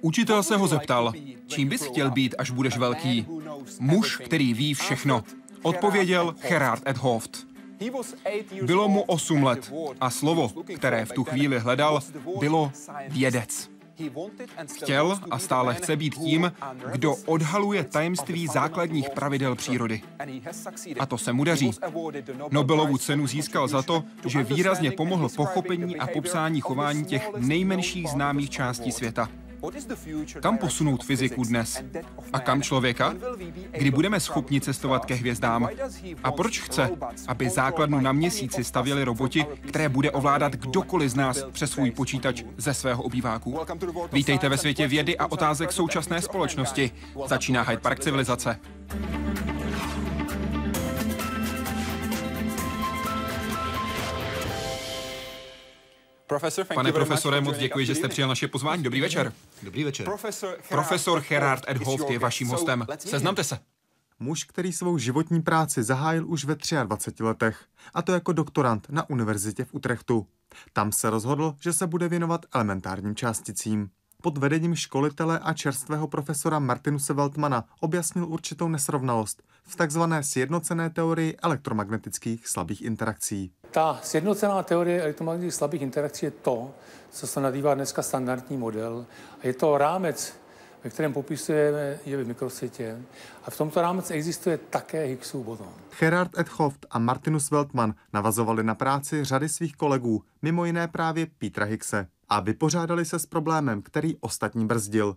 Učitel se ho zeptal, čím bys chtěl být, až budeš velký? Muž, který ví všechno. Odpověděl Gerard Edhoft. Bylo mu 8 let a slovo, které v tu chvíli hledal, bylo vědec. Chtěl a stále chce být tím, kdo odhaluje tajemství základních pravidel přírody. A to se mu daří. Nobelovu cenu získal za to, že výrazně pomohl pochopení a popsání chování těch nejmenších známých částí světa. Kam posunout fyziku dnes? A kam člověka? Kdy budeme schopni cestovat ke hvězdám? A proč chce, aby základnu na měsíci stavěli roboti, které bude ovládat kdokoliv z nás přes svůj počítač ze svého obýváku? Vítejte ve světě vědy a otázek současné společnosti. Začíná Hyde Park civilizace. Pane profesore, moc děkuji, že jste přijal naše pozvání. Dobrý večer. Dobrý večer. Profesor Gerard Edhoft je vaším hostem. Seznamte se. Muž, který svou životní práci zahájil už ve 23 letech, a to jako doktorant na univerzitě v Utrechtu. Tam se rozhodl, že se bude věnovat elementárním částicím. Pod vedením školitele a čerstvého profesora Martinuse Weltmana objasnil určitou nesrovnalost v takzvané sjednocené teorii elektromagnetických slabých interakcí. Ta sjednocená teorie elektromagnetických slabých interakcí je to, co se nadývá dneska standardní model. A je to rámec, ve kterém popisujeme jevy v mikrosvětě. A v tomto rámci existuje také Higgsův boson. Gerard Edhoft a Martinus Weltman navazovali na práci řady svých kolegů, mimo jiné právě Petra Higgse, a vypořádali se s problémem, který ostatní brzdil.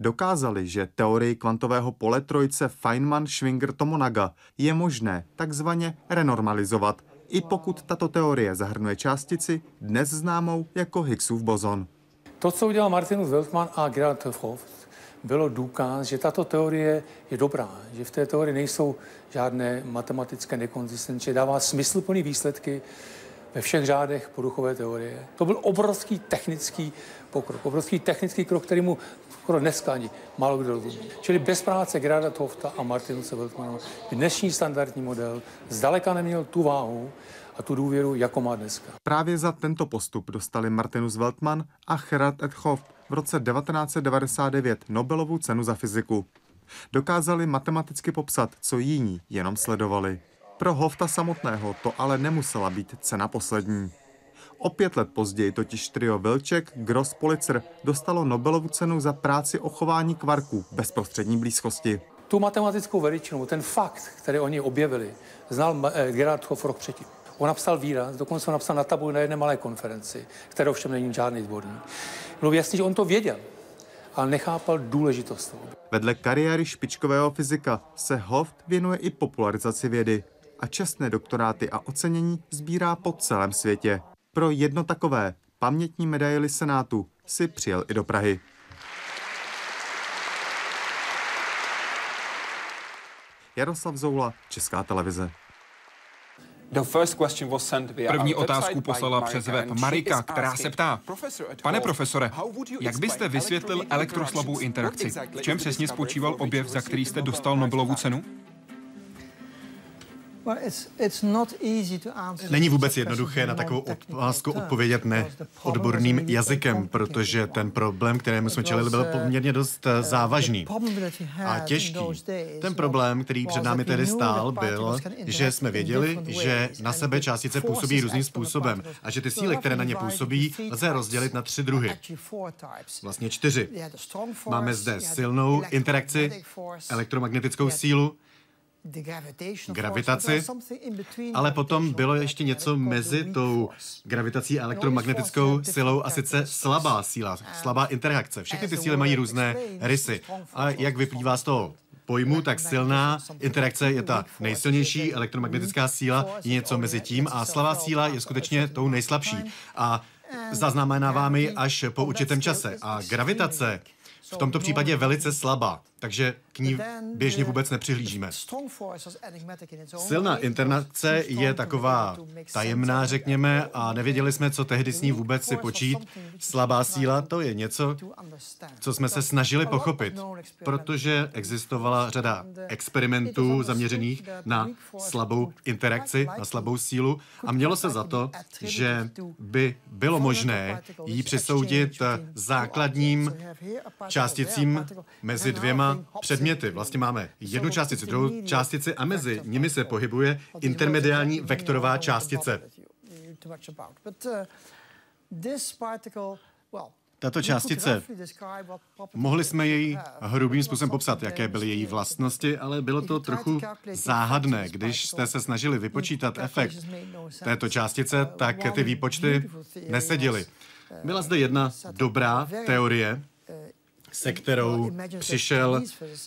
Dokázali, že teorii kvantového pole trojce Feynman-Schwinger-Tomonaga je možné takzvaně renormalizovat i pokud tato teorie zahrnuje částici, dnes známou jako Higgsův bozon. To, co udělal Martinus Weltmann a Gerard Hofft, bylo důkaz, že tato teorie je dobrá, že v té teorii nejsou žádné matematické nekonzistence, dává smysluplné výsledky ve všech řádech poruchové teorie. To byl obrovský technický pokrok, obrovský technický krok, který mu skoro dneska ani málo kdo rozumí. Čili bez práce Gerarda Tofta a Martinuse Weltmana by dnešní standardní model zdaleka neměl tu váhu a tu důvěru, jako má dneska. Právě za tento postup dostali Martinus Weltman a Gerard Edhoff v roce 1999 Nobelovu cenu za fyziku. Dokázali matematicky popsat, co jiní jenom sledovali. Pro Hofta samotného to ale nemusela být cena poslední. O pět let později totiž trio Vilček, Gross, Politzer dostalo Nobelovu cenu za práci o chování kvarků v bezprostřední blízkosti. Tu matematickou veličinu, ten fakt, který oni objevili, znal eh, Gerard Hoff rok předtím. On napsal výraz, dokonce ho napsal na tabuli na jedné malé konferenci, které ovšem není žádný zborný. Bylo jasný, že on to věděl, ale nechápal důležitost toho. Vedle kariéry špičkového fyzika se Hoft věnuje i popularizaci vědy a čestné doktoráty a ocenění sbírá po celém světě. Pro jedno takové pamětní medaily Senátu si přijel i do Prahy. Jaroslav Zoula, Česká televize. První otázku poslala přes web Marika, která se ptá, pane profesore, jak byste vysvětlil elektroslabou interakci? V čem přesně spočíval objev, za který jste dostal Nobelovu cenu? Není vůbec jednoduché na takovou otázku odpovědět ne odborným jazykem, protože ten problém, kterému jsme čelili, byl uh, poměrně dost uh, závažný a těžký. Ten problém, který před námi tedy stál, byl, že jsme věděli, že na sebe částice působí různým způsobem a že ty síly, které na ně působí, lze rozdělit na tři druhy. Vlastně čtyři. Máme zde silnou interakci, elektromagnetickou sílu, gravitaci, ale potom bylo ještě něco mezi tou gravitací a elektromagnetickou silou a sice slabá síla, slabá interakce. Všechny ty síly mají různé rysy. A jak vyplývá z toho pojmu, tak silná interakce je ta nejsilnější, elektromagnetická síla je něco mezi tím a slabá síla je skutečně tou nejslabší. A zaznamenáváme ji až po určitém čase. A gravitace v tomto případě je velice slabá. Takže k ní běžně vůbec nepřihlížíme. Silná internace je taková tajemná, řekněme, a nevěděli jsme, co tehdy s ní vůbec si počít. Slabá síla to je něco, co jsme se snažili pochopit, protože existovala řada experimentů zaměřených na slabou interakci, na slabou sílu. a mělo se za to, že by bylo možné jí přisoudit základním částicím mezi dvěma předměty. Vlastně máme jednu částici, druhou částici a mezi nimi se pohybuje intermediální vektorová částice. Tato částice, mohli jsme její hrubým způsobem popsat, jaké byly její vlastnosti, ale bylo to trochu záhadné. Když jste se snažili vypočítat efekt této částice, tak ty výpočty neseděly. Byla zde jedna dobrá teorie, se kterou přišel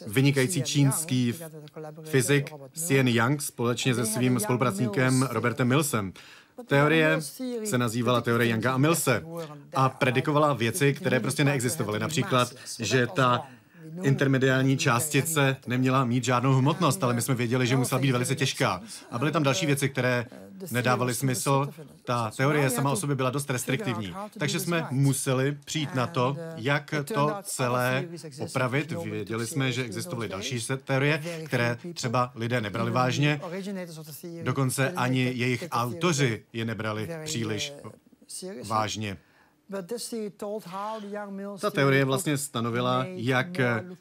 vynikající čínský fyzik Xian Yang společně se svým spolupracníkem Robertem Millsem. Teorie se nazývala teorie Younga a Millse a predikovala věci, které prostě neexistovaly. Například, že ta intermediální částice neměla mít žádnou hmotnost, ale my jsme věděli, že musela být velice těžká. A byly tam další věci, které nedávaly smysl. Ta teorie sama o sobě byla dost restriktivní. Takže jsme museli přijít na to, jak to celé opravit. Věděli jsme, že existovaly další teorie, které třeba lidé nebrali vážně. Dokonce ani jejich autoři je nebrali příliš vážně. Ta teorie vlastně stanovila, jak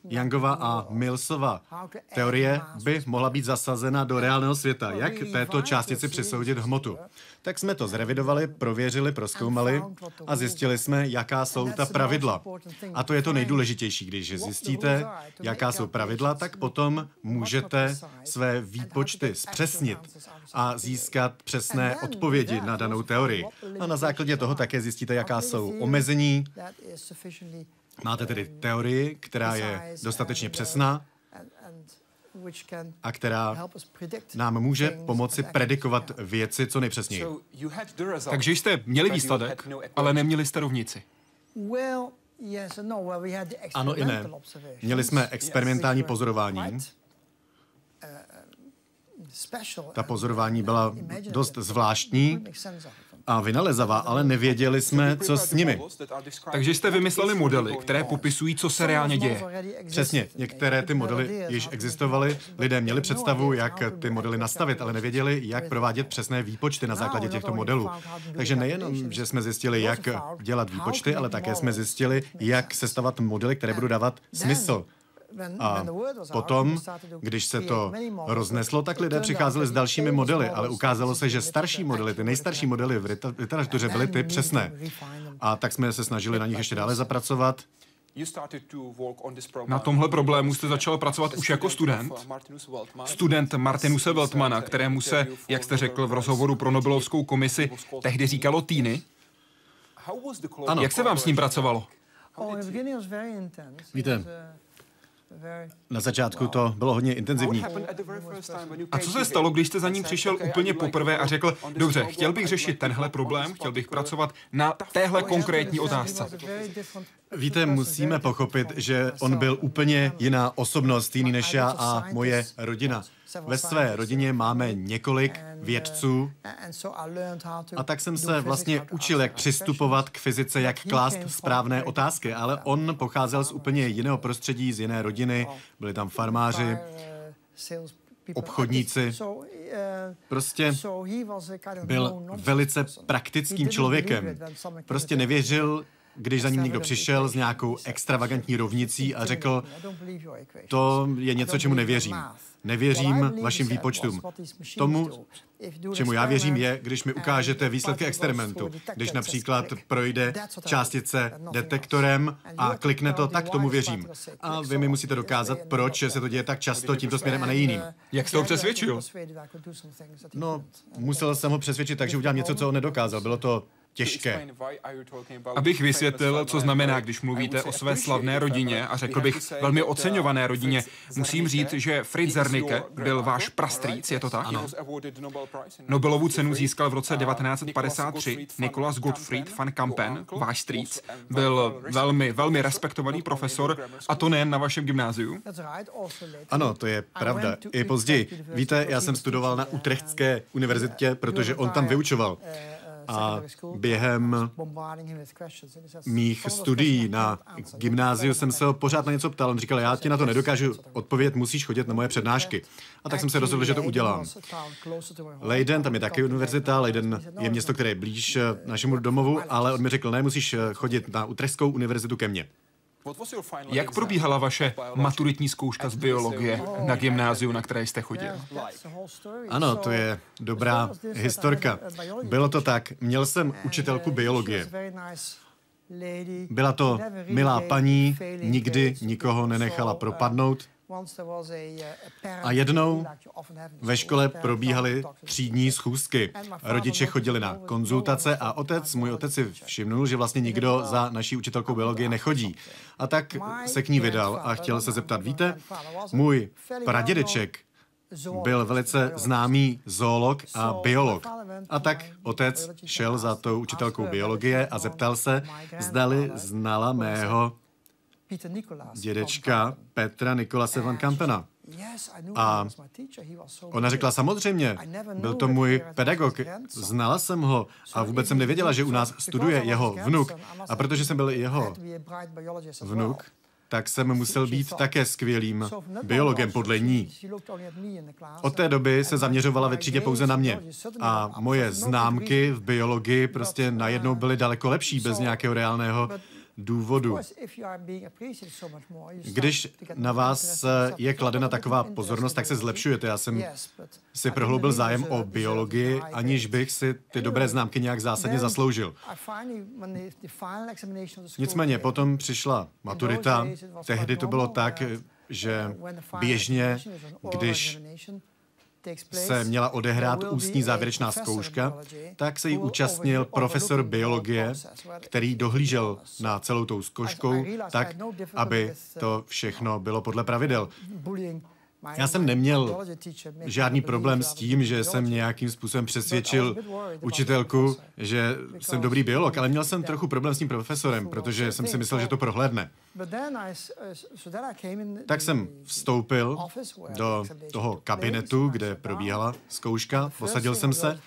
Youngova a Millsova teorie by mohla být zasazena do reálného světa, jak této částici přisoudit hmotu. Tak jsme to zrevidovali, prověřili, proskoumali a zjistili jsme, jaká jsou ta pravidla. A to je to nejdůležitější. Když zjistíte, jaká jsou pravidla, tak potom můžete své výpočty zpřesnit a získat přesné odpovědi na danou teorii. A na základě toho také zjistíte, jaká jsou omezení. Máte tedy teorii, která je dostatečně přesná a která nám může pomoci predikovat věci co nejpřesněji. Takže jste měli výsledek, no ale neměli jste rovnici. No, ano i ne. Měli jsme experimentální pozorování. Uh, Ta pozorování byla dost zvláštní a vynalezavá, ale nevěděli jsme, co s nimi. Takže jste vymysleli modely, které popisují, co se reálně děje. Přesně, některé ty modely již existovaly, lidé měli představu, jak ty modely nastavit, ale nevěděli, jak provádět přesné výpočty na základě těchto modelů. Takže nejenom, že jsme zjistili, jak dělat výpočty, ale také jsme zjistili, jak sestavovat modely, které budou dávat smysl. A potom, když se to rozneslo, tak lidé přicházeli s dalšími modely, ale ukázalo se, že starší modely, ty nejstarší modely v literatuře byly ty přesné. A tak jsme se snažili na nich ještě dále zapracovat. Na tomhle problému jste začal pracovat už jako student? Student Martinuse Weltmana, kterému se, jak jste řekl v rozhovoru pro Nobelovskou komisi, tehdy říkalo Týny? Ano. Jak se vám s ním pracovalo? Víte, na začátku to bylo hodně intenzivní. A co se stalo, když jste za ním přišel úplně poprvé a řekl, dobře, chtěl bych řešit tenhle problém, chtěl bych pracovat na téhle konkrétní otázce? Víte, musíme pochopit, že on byl úplně jiná osobnost, jiný než já a moje rodina. Ve své rodině máme několik vědců. a tak jsem se vlastně učil, jak přistupovat k fyzice, jak klást správné otázky, ale on pocházel z úplně jiného prostředí, z jiné rodiny, byli tam farmáři, obchodníci. Prostě byl velice praktickým člověkem. Prostě nevěřil když za ním někdo přišel s nějakou extravagantní rovnicí a řekl, to je něco, čemu nevěřím. Nevěřím vašim výpočtům. Tomu, čemu já věřím, je, když mi ukážete výsledky experimentu. Když například projde částice detektorem a klikne to, tak tomu věřím. A vy mi musíte dokázat, proč se to děje tak často tímto směrem a ne jiným. Jak jste ho přesvědčil? No, musel jsem ho přesvědčit tak, že udělám něco, co on nedokázal. Bylo to těžké. Abych vysvětlil, co znamená, když mluvíte o své slavné rodině a řekl bych velmi oceňované rodině, musím říct, že Fritz Zernike byl váš prastrýc, je to tak? Ano. Nobelovu cenu získal v roce 1953 Nicolas Gottfried van Kampen, váš strýc. Byl velmi, velmi respektovaný profesor, a to nejen na vašem gymnáziu. Ano, to je pravda. I později. Víte, já jsem studoval na Utrechtské univerzitě, protože on tam vyučoval. A během mých studií na gymnáziu jsem se ho pořád na něco ptal. On říkal, já ti na to nedokážu odpovědět, musíš chodit na moje přednášky. A tak jsem se rozhodl, že to udělám. Leiden, tam je taky univerzita, Leiden je město, které je blíž eh, našemu domovu, ale on mi řekl, ne, musíš eh, chodit na Utrechskou univerzitu ke mně. Jak probíhala vaše maturitní zkouška z biologie na gymnáziu, na které jste chodil? Ano, to je dobrá historka. Bylo to tak, měl jsem učitelku biologie. Byla to milá paní, nikdy nikoho nenechala propadnout, a jednou ve škole probíhaly třídní schůzky. Rodiče chodili na konzultace a otec, můj otec si všimnul, že vlastně nikdo za naší učitelkou biologie nechodí. A tak se k ní vydal a chtěl se zeptat, víte, můj pradědeček byl velice známý zoolog a biolog. A tak otec šel za tou učitelkou biologie a zeptal se, zdali znala mého dědečka Petra Nikolase van Kampena. A ona řekla, samozřejmě, byl to můj pedagog, znala jsem ho a vůbec jsem nevěděla, že u nás studuje jeho vnuk. A protože jsem byl jeho vnuk, tak jsem musel být také skvělým biologem podle ní. Od té doby se zaměřovala ve třídě pouze na mě. A moje známky v biologii prostě najednou byly daleko lepší bez nějakého reálného důvodu. Když na vás je kladena taková pozornost, tak se zlepšujete. Já jsem si prohloubil zájem o biologii, aniž bych si ty dobré známky nějak zásadně zasloužil. Nicméně potom přišla maturita. Tehdy to bylo tak, že běžně, když se měla odehrát ústní závěrečná zkouška, tak se jí účastnil profesor biologie, který dohlížel na celou tou zkouškou tak, aby to všechno bylo podle pravidel. Já jsem neměl žádný problém s tím, že jsem nějakým způsobem přesvědčil učitelku, že jsem dobrý biolog, ale měl jsem trochu problém s tím profesorem, protože jsem si myslel, že to prohlédne. Tak jsem vstoupil do toho kabinetu, kde probíhala zkouška, posadil jsem se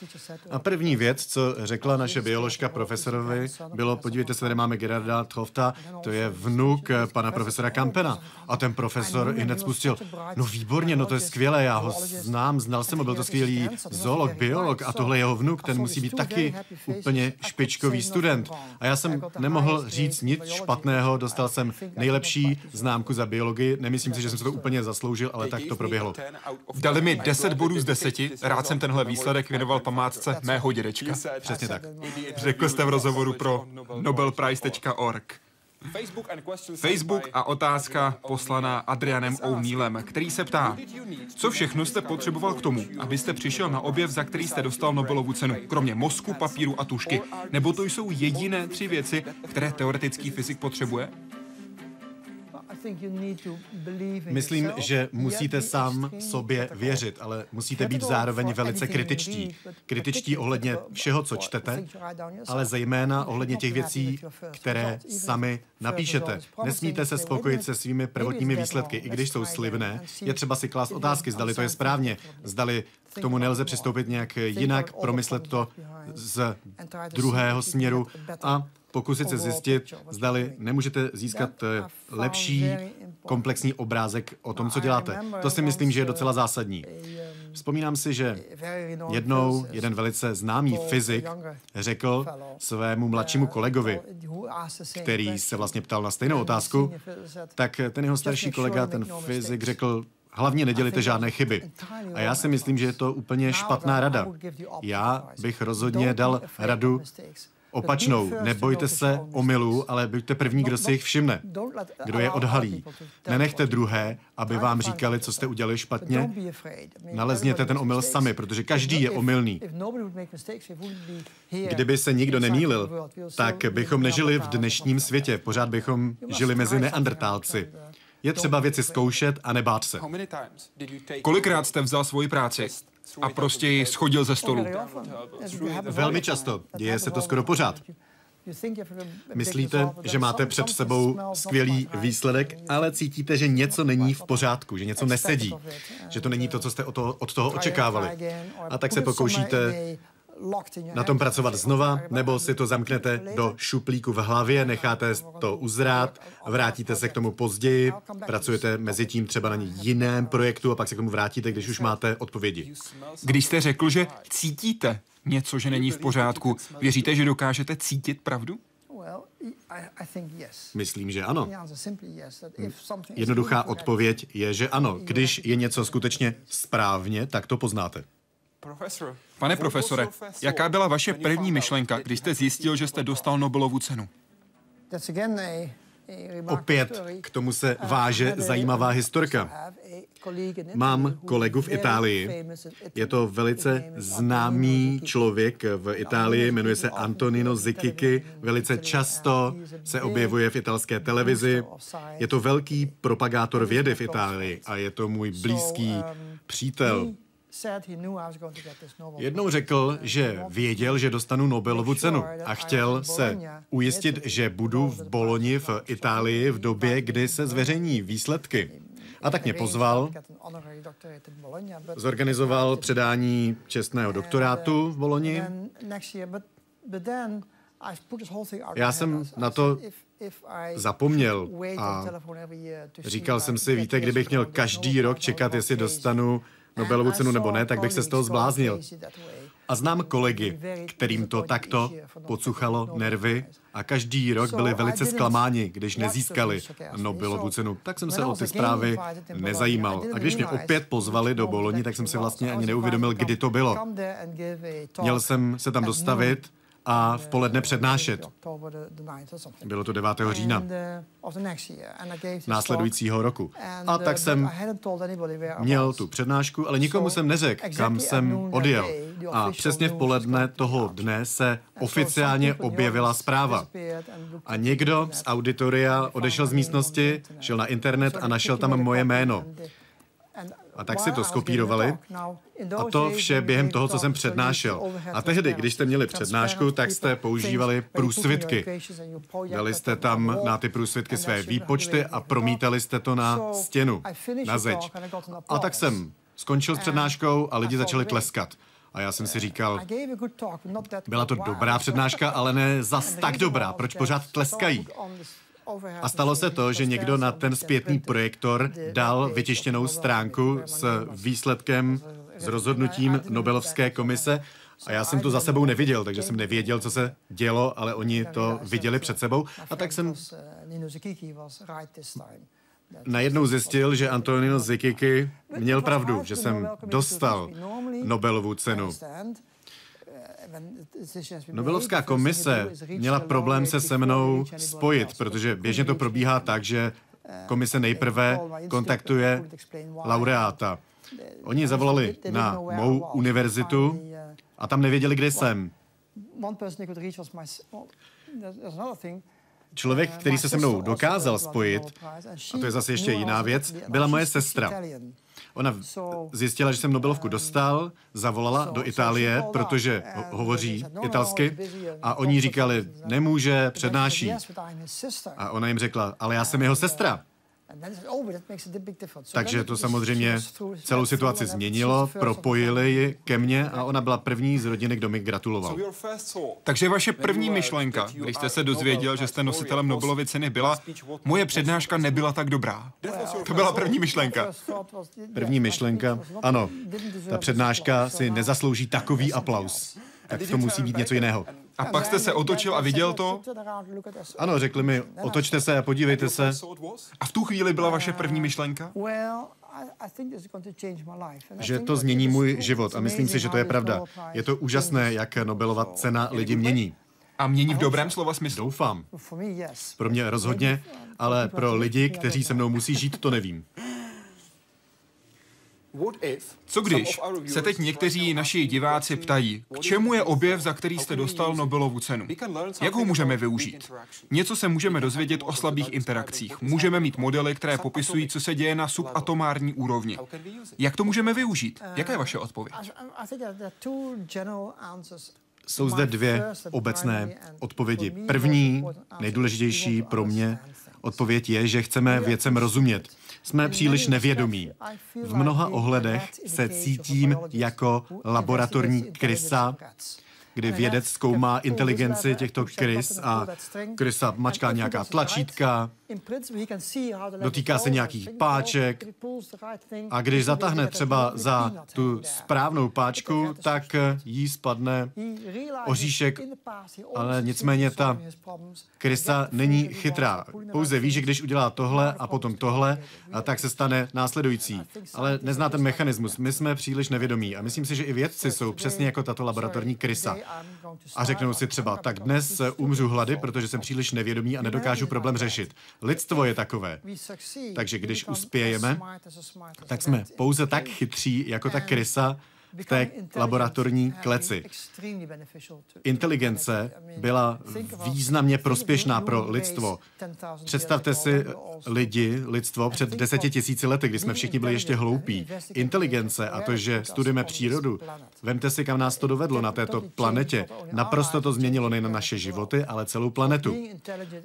a první věc, co řekla naše bioložka profesorovi, bylo, podívejte se, tady máme Gerarda Trofta, to je vnuk pana profesora Kampena. A ten profesor i hned spustil, no výborně, no to je skvělé, já ho znám, znal jsem ho, byl to skvělý zoolog, biolog a tohle jeho vnuk, ten musí být taky úplně špičkový student. A já jsem nemohl říct nic špatného, dostal jsem nejlepší známku za biologii. Nemyslím si, že jsem se to úplně zasloužil, ale tak to proběhlo. Dali mi 10 bodů z 10. Rád jsem tenhle výsledek věnoval památce mého dědečka. Přesně tak. Řekl jste v rozhovoru pro nobelprize.org. Facebook a otázka poslaná Adrianem O'Neillem, který se ptá, co všechno jste potřeboval k tomu, abyste přišel na objev, za který jste dostal Nobelovu cenu, kromě mozku, papíru a tušky, nebo to jsou jediné tři věci, které teoretický fyzik potřebuje? Myslím, že musíte sám sobě věřit, ale musíte být zároveň velice kritičtí. Kritičtí ohledně všeho, co čtete, ale zejména ohledně těch věcí, které sami napíšete. Nesmíte se spokojit se svými prvotními výsledky, i když jsou slibné. Je třeba si klást otázky, zdali to je správně, zdali k tomu nelze přistoupit nějak jinak, promyslet to z druhého směru a pokusit se zjistit, zdali nemůžete získat eh, lepší komplexní obrázek o tom, co děláte. To si myslím, že je docela zásadní. Vzpomínám si, že jednou jeden velice známý fyzik řekl svému mladšímu kolegovi, který se vlastně ptal na stejnou otázku, tak ten jeho starší kolega, ten fyzik, řekl, hlavně nedělíte žádné chyby. A já si myslím, že je to úplně špatná rada. Já bych rozhodně dal radu opačnou. Nebojte se omylů, ale buďte první, kdo si jich všimne. Kdo je odhalí. Nenechte druhé, aby vám říkali, co jste udělali špatně. Nalezněte ten omyl sami, protože každý je omylný. Kdyby se nikdo nemýlil, tak bychom nežili v dnešním světě. Pořád bychom žili mezi neandrtálci. Je třeba věci zkoušet a nebát se. Kolikrát jste vzal svoji práci a prostě ji schodil ze stolu? Velmi často. Děje se to skoro pořád. Myslíte, že máte před sebou skvělý výsledek, ale cítíte, že něco není v pořádku, že něco nesedí, že to není to, co jste od toho, od toho očekávali. A tak se pokoušíte na tom pracovat znova, nebo si to zamknete do šuplíku v hlavě, necháte to uzrát, vrátíte se k tomu později, pracujete mezi tím třeba na jiném projektu a pak se k tomu vrátíte, když už máte odpovědi. Když jste řekl, že cítíte něco, že není v pořádku, věříte, že dokážete cítit pravdu? Myslím, že ano. Jednoduchá odpověď je, že ano. Když je něco skutečně správně, tak to poznáte. Pane profesore, jaká byla vaše první myšlenka, když jste zjistil, že jste dostal Nobelovu cenu? Opět k tomu se váže zajímavá historka. Mám kolegu v Itálii. Je to velice známý člověk v Itálii, jmenuje se Antonino Zikiki. Velice často se objevuje v italské televizi. Je to velký propagátor vědy v Itálii a je to můj blízký přítel. Jednou řekl, že věděl, že dostanu Nobelovu cenu a chtěl se ujistit, že budu v Boloni v Itálii v době, kdy se zveřejní výsledky. A tak mě pozval, zorganizoval předání čestného doktorátu v Boloni. Já jsem na to zapomněl a říkal jsem si, víte, kdybych měl každý rok čekat, jestli dostanu Nobelovu cenu nebo ne, tak bych se z toho zbláznil. A znám kolegy, kterým to takto pocuchalo nervy a každý rok byli velice zklamáni, když nezískali Nobelovu cenu. Tak jsem se o ty zprávy nezajímal. A když mě opět pozvali do Boloni, tak jsem si vlastně ani neuvědomil, kdy to bylo. Měl jsem se tam dostavit a v poledne přednášet. Bylo to 9. října následujícího roku. A tak jsem měl tu přednášku, ale nikomu jsem neřekl, kam jsem odjel. A přesně v poledne toho dne se oficiálně objevila zpráva. A někdo z auditoria odešel z místnosti, šel na internet a našel tam moje jméno. A tak si to skopírovali. A to vše během toho, co jsem přednášel. A tehdy, když jste měli přednášku, tak jste používali průsvitky. Dali jste tam na ty průsvitky své výpočty a promítali jste to na stěnu, na zeď. A tak jsem skončil s přednáškou a lidi začali tleskat. A já jsem si říkal, byla to dobrá přednáška, ale ne zas tak dobrá. Proč pořád tleskají? A stalo se to, že někdo na ten zpětný projektor dal vytištěnou stránku s výsledkem, s rozhodnutím Nobelovské komise a já jsem to za sebou neviděl, takže jsem nevěděl, co se dělo, ale oni to viděli před sebou a tak jsem najednou zjistil, že Antonino Zikiki měl pravdu, že jsem dostal Nobelovu cenu. Nobelovská komise měla problém se se mnou spojit, protože běžně to probíhá tak, že komise nejprve kontaktuje laureáta. Oni zavolali na mou univerzitu a tam nevěděli, kde jsem. Člověk, který se se mnou dokázal spojit, a to je zase ještě jiná věc, byla moje sestra. Ona zjistila, že jsem Nobelovku dostal, zavolala do Itálie, protože ho- hovoří italsky a oni říkali, nemůže, přednáší. A ona jim řekla, ale já jsem jeho sestra. Takže to samozřejmě celou situaci změnilo, propojili ji ke mně a ona byla první z rodiny, kdo mi gratuloval. Takže vaše první myšlenka, když jste se dozvěděl, že jste nositelem Nobelovy ceny, byla, moje přednáška nebyla tak dobrá. To byla první myšlenka. První myšlenka, ano, ta přednáška si nezaslouží takový aplaus. Tak to musí být něco jiného. A pak jste se otočil a viděl to? Ano, řekli mi, otočte se a podívejte se. A v tu chvíli byla vaše první myšlenka? že to změní můj život a myslím si, že to je pravda. Je to úžasné, jak Nobelova cena lidi mění. A mění v dobrém slova smyslu? Doufám. Pro mě rozhodně, ale pro lidi, kteří se mnou musí žít, to nevím. Co když se teď někteří naši diváci ptají, k čemu je objev, za který jste dostal Nobelovu cenu? Jak ho můžeme využít? Něco se můžeme dozvědět o slabých interakcích. Můžeme mít modely, které popisují, co se děje na subatomární úrovni. Jak to můžeme využít? Jaká je vaše odpověď? Jsou zde dvě obecné odpovědi. První, nejdůležitější pro mě, odpověď je, že chceme věcem rozumět. Jsme příliš nevědomí. V mnoha ohledech se cítím jako laboratorní krysa, kdy vědec zkoumá inteligenci těchto krys a krysa mačká nějaká tlačítka, dotýká se nějakých páček a když zatáhne třeba za tu správnou páčku, tak jí spadne oříšek, ale nicméně ta krysa není chytrá. Pouze ví, že když udělá tohle a potom tohle, tak se stane následující. Ale nezná ten mechanismus. My jsme příliš nevědomí a myslím si, že i vědci jsou přesně jako tato laboratorní krysa. A řeknou si třeba, tak dnes umřu hlady, protože jsem příliš nevědomý a nedokážu problém řešit. Lidstvo je takové. Takže když uspějeme, tak jsme pouze tak chytří jako ta krysa, v té laboratorní kleci. Inteligence byla významně prospěšná pro lidstvo. Představte si lidi, lidstvo před deseti tisíci lety, kdy jsme všichni byli ještě hloupí. Inteligence a to, že studujeme přírodu, vemte si, kam nás to dovedlo na této planetě. Naprosto to změnilo nejen naše životy, ale celou planetu.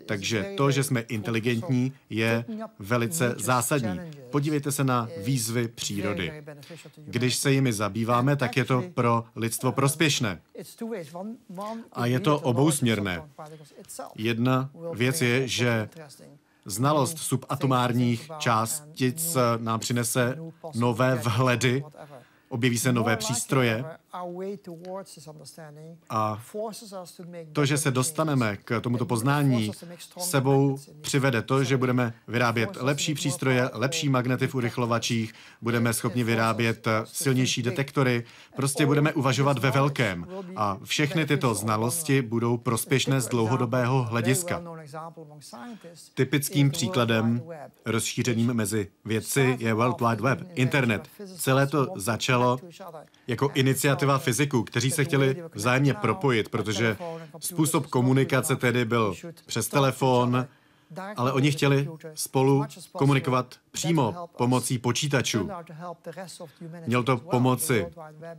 Takže to, že jsme inteligentní, je velice zásadní. Podívejte se na výzvy přírody. Když se jimi zabývá, děláme, tak je to pro lidstvo prospěšné. A je to obousměrné. Jedna věc je, že znalost subatomárních částic nám přinese nové vhledy, objeví se nové přístroje, a to, že se dostaneme k tomuto poznání, sebou přivede to, že budeme vyrábět lepší přístroje, lepší magnety v urychlovačích, budeme schopni vyrábět silnější detektory, prostě budeme uvažovat ve velkém. A všechny tyto znalosti budou prospěšné z dlouhodobého hlediska. Typickým příkladem rozšířeným mezi vědci je World Wide Web, internet. Celé to začalo jako iniciativa fyziků, kteří se chtěli vzájemně propojit, protože způsob komunikace tedy byl přes telefon, ale oni chtěli spolu komunikovat přímo pomocí počítačů. Měl to pomoci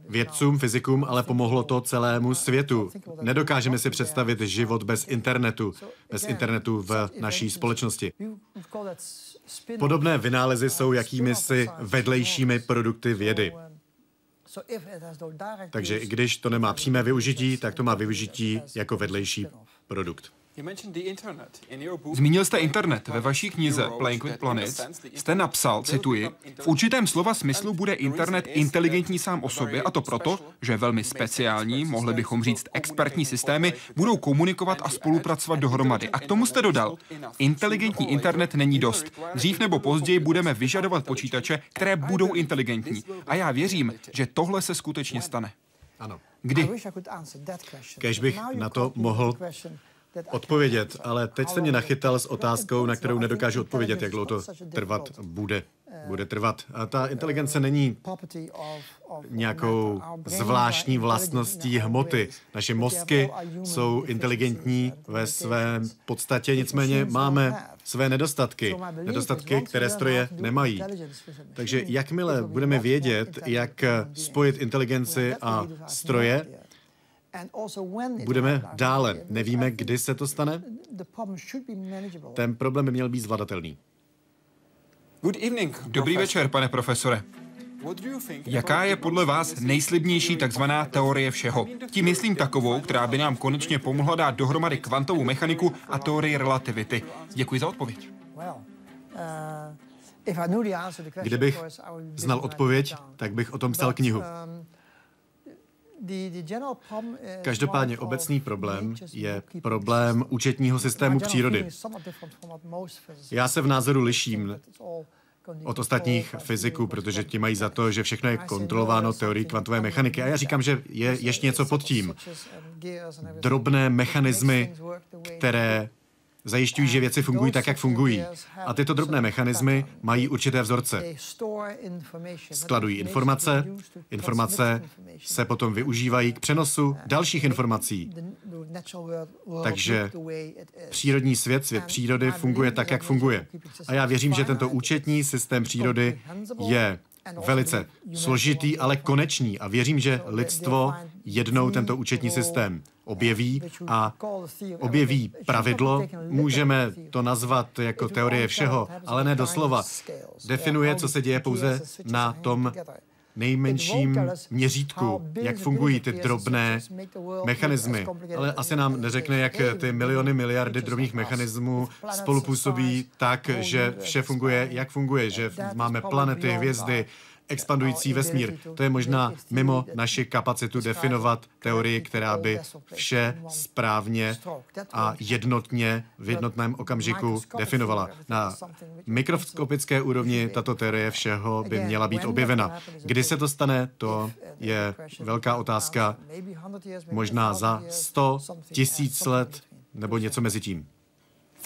vědcům, fyzikům, ale pomohlo to celému světu. Nedokážeme si představit život bez internetu, bez internetu v naší společnosti. Podobné vynálezy jsou jakými si vedlejšími produkty vědy. Takže i když to nemá přímé využití, tak to má využití jako vedlejší produkt. Zmínil jste internet. Ve vaší knize Playing with Planets jste napsal, cituji, v určitém slova smyslu bude internet inteligentní sám o sobě a to proto, že velmi speciální, mohli bychom říct expertní systémy, budou komunikovat a spolupracovat dohromady. A k tomu jste dodal, inteligentní internet není dost. Dřív nebo později budeme vyžadovat počítače, které budou inteligentní. A já věřím, že tohle se skutečně stane. Ano. Kdy? Kež bych na to mohl odpovědět, ale teď jste mě nachytal s otázkou, na kterou nedokážu odpovědět, jak dlouho to trvat bude. Bude trvat. A ta inteligence není nějakou zvláštní vlastností hmoty. Naše mozky jsou inteligentní ve svém podstatě, nicméně máme své nedostatky. Nedostatky, které stroje nemají. Takže jakmile budeme vědět, jak spojit inteligenci a stroje, Budeme dále. Nevíme, kdy se to stane. Ten problém by měl být zvladatelný. Dobrý večer, pane profesore. Jaká je podle vás nejslibnější takzvaná teorie všeho? Tím myslím takovou, která by nám konečně pomohla dát dohromady kvantovou mechaniku a teorii relativity. Děkuji za odpověď. Kdybych znal odpověď, tak bych o tom psal knihu. Každopádně obecný problém je problém účetního systému přírody. Já se v názoru liším od ostatních fyziků, protože ti mají za to, že všechno je kontrolováno teorií kvantové mechaniky. A já říkám, že je ještě něco pod tím. Drobné mechanismy, které zajišťují, že věci fungují tak, jak fungují. A tyto drobné mechanismy mají určité vzorce. Skladují informace, informace se potom využívají k přenosu dalších informací. Takže přírodní svět, svět přírody funguje tak, jak funguje. A já věřím, že tento účetní systém přírody je velice složitý, ale konečný. A věřím, že lidstvo jednou tento účetní systém objeví a objeví pravidlo. Můžeme to nazvat jako teorie všeho, ale ne doslova. Definuje, co se děje pouze na tom nejmenším měřítku, jak fungují ty drobné mechanismy. Ale asi nám neřekne, jak ty miliony, miliardy drobných mechanismů spolupůsobí tak, že vše funguje, jak funguje, že máme planety, hvězdy, expandující vesmír. To je možná mimo naši kapacitu definovat teorii, která by vše správně a jednotně v jednotném okamžiku definovala. Na mikroskopické úrovni tato teorie všeho by měla být objevena. Kdy se to stane, to je velká otázka. Možná za 100 tisíc let nebo něco mezi tím.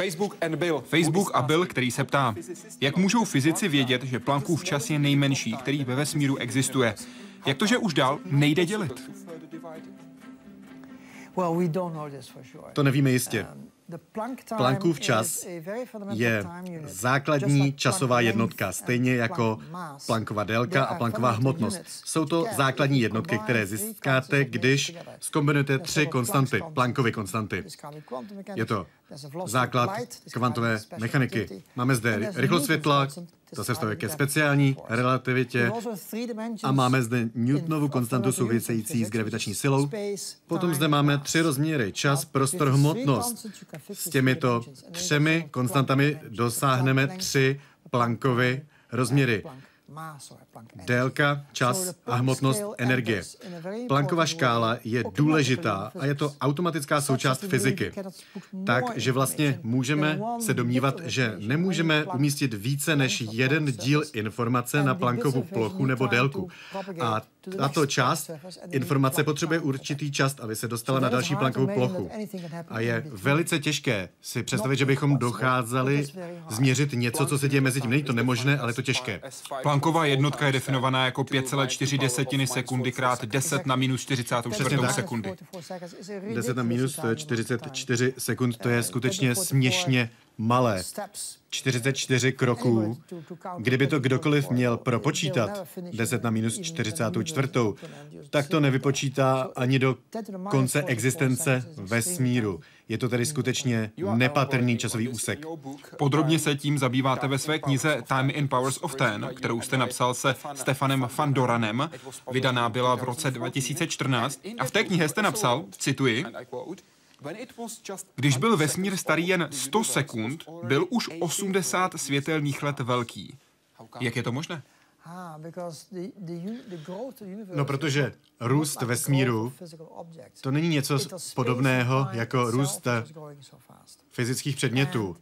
Facebook, Bill. Facebook a Bill, který se ptá, jak můžou fyzici vědět, že Planckův čas je nejmenší, který ve vesmíru existuje? Jak to, že už dál nejde dělit? To nevíme jistě. Planckův čas je základní časová jednotka, stejně jako Planckova délka a Planckova hmotnost. Jsou to základní jednotky, které získáte, když zkombinujete tři konstanty, Planckovy konstanty. Je to základ kvantové mechaniky. Máme zde rychlost světla, to se vztahuje ke speciální relativitě. A máme zde Newtonovu konstantu související s gravitační silou. Potom zde máme tři rozměry, čas, prostor, hmotnost. S těmito třemi konstantami dosáhneme tři Planckovy rozměry délka, čas a hmotnost energie. Planckova škála je důležitá a je to automatická součást fyziky. Takže vlastně můžeme se domnívat, že nemůžeme umístit více než jeden díl informace na Planckovu plochu nebo délku. A tato část informace potřebuje určitý čas, aby se dostala na další Planckovu plochu. A je velice těžké si představit, že bychom docházeli změřit něco, co se děje mezi tím. Není to nemožné, ale je to těžké. Planckova jednotka je definovaná jako 5,4 desetiny sekundy krát 10 na minus 44 sekundy. 10 na minus to je 44 sekund, to je skutečně směšně malé. 44 kroků, kdyby to kdokoliv měl propočítat, 10 na minus 44, tak to nevypočítá ani do konce existence vesmíru. Je to tedy skutečně nepatrný časový úsek. Podrobně se tím zabýváte ve své knize Time in Powers of Ten, kterou jste napsal se Stefanem Fandoranem. Vydaná byla v roce 2014 a v té knihe jste napsal, cituji, když byl vesmír starý jen 100 sekund, byl už 80 světelných let velký. Jak je to možné? No, protože růst vesmíru to není něco podobného jako růst fyzických předmětů.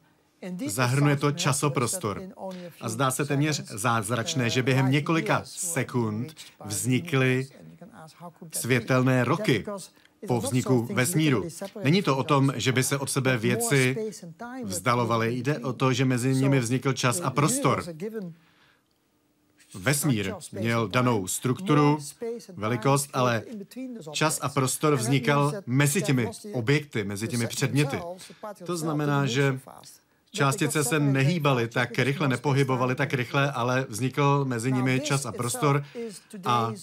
Zahrnuje to časoprostor. A zdá se téměř zázračné, že během několika sekund vznikly světelné roky po vzniku vesmíru. Není to o tom, že by se od sebe věci vzdalovaly, jde o to, že mezi nimi vznikl čas a prostor. Vesmír měl danou strukturu, velikost, ale čas a prostor vznikal mezi těmi objekty, mezi těmi předměty. To znamená, že částice se nehýbaly tak rychle, nepohybovaly tak rychle, ale vznikl mezi nimi čas a prostor a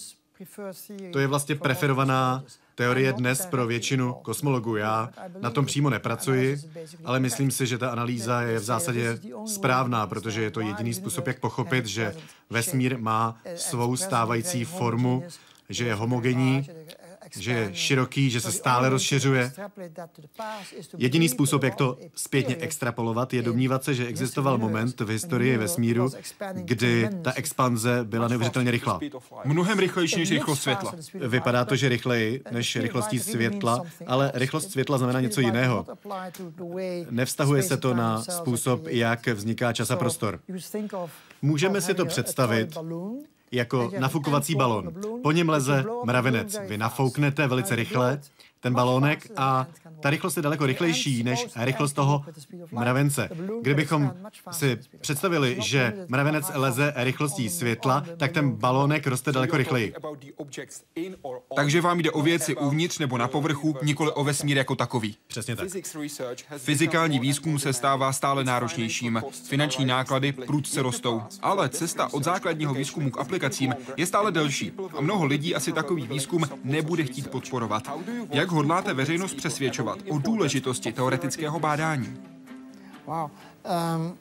to je vlastně preferovaná teorie dnes pro většinu kosmologů. Já na tom přímo nepracuji, ale myslím si, že ta analýza je v zásadě správná, protože je to jediný způsob, jak pochopit, že vesmír má svou stávající formu, že je homogenní že je široký, že se stále rozšiřuje. Jediný způsob, jak to zpětně extrapolovat, je domnívat se, že existoval moment v historii vesmíru, kdy ta expanze byla neuvěřitelně rychlá. Mnohem rychlejší než rychlost světla. Vypadá to, že rychleji než rychlostí světla, ale rychlost světla znamená něco jiného. Nevztahuje se to na způsob, jak vzniká čas a prostor. Můžeme si to představit jako nafukovací balon. Po něm leze mravenec. Vy nafouknete velice rychle ten balónek a ta rychlost je daleko rychlejší než rychlost toho mravence. Kdybychom si představili, že mravenec leze rychlostí světla, tak ten balónek roste daleko rychleji. Takže vám jde o věci uvnitř nebo na povrchu, nikoli o vesmír jako takový. Přesně tak. Fyzikální výzkum se stává stále náročnějším. Finanční náklady prudce rostou. Ale cesta od základního výzkumu k aplikacím je stále delší. A mnoho lidí asi takový výzkum nebude chtít podporovat. Jak hodláte veřejnost přesvědčovat o důležitosti teoretického bádání? Um,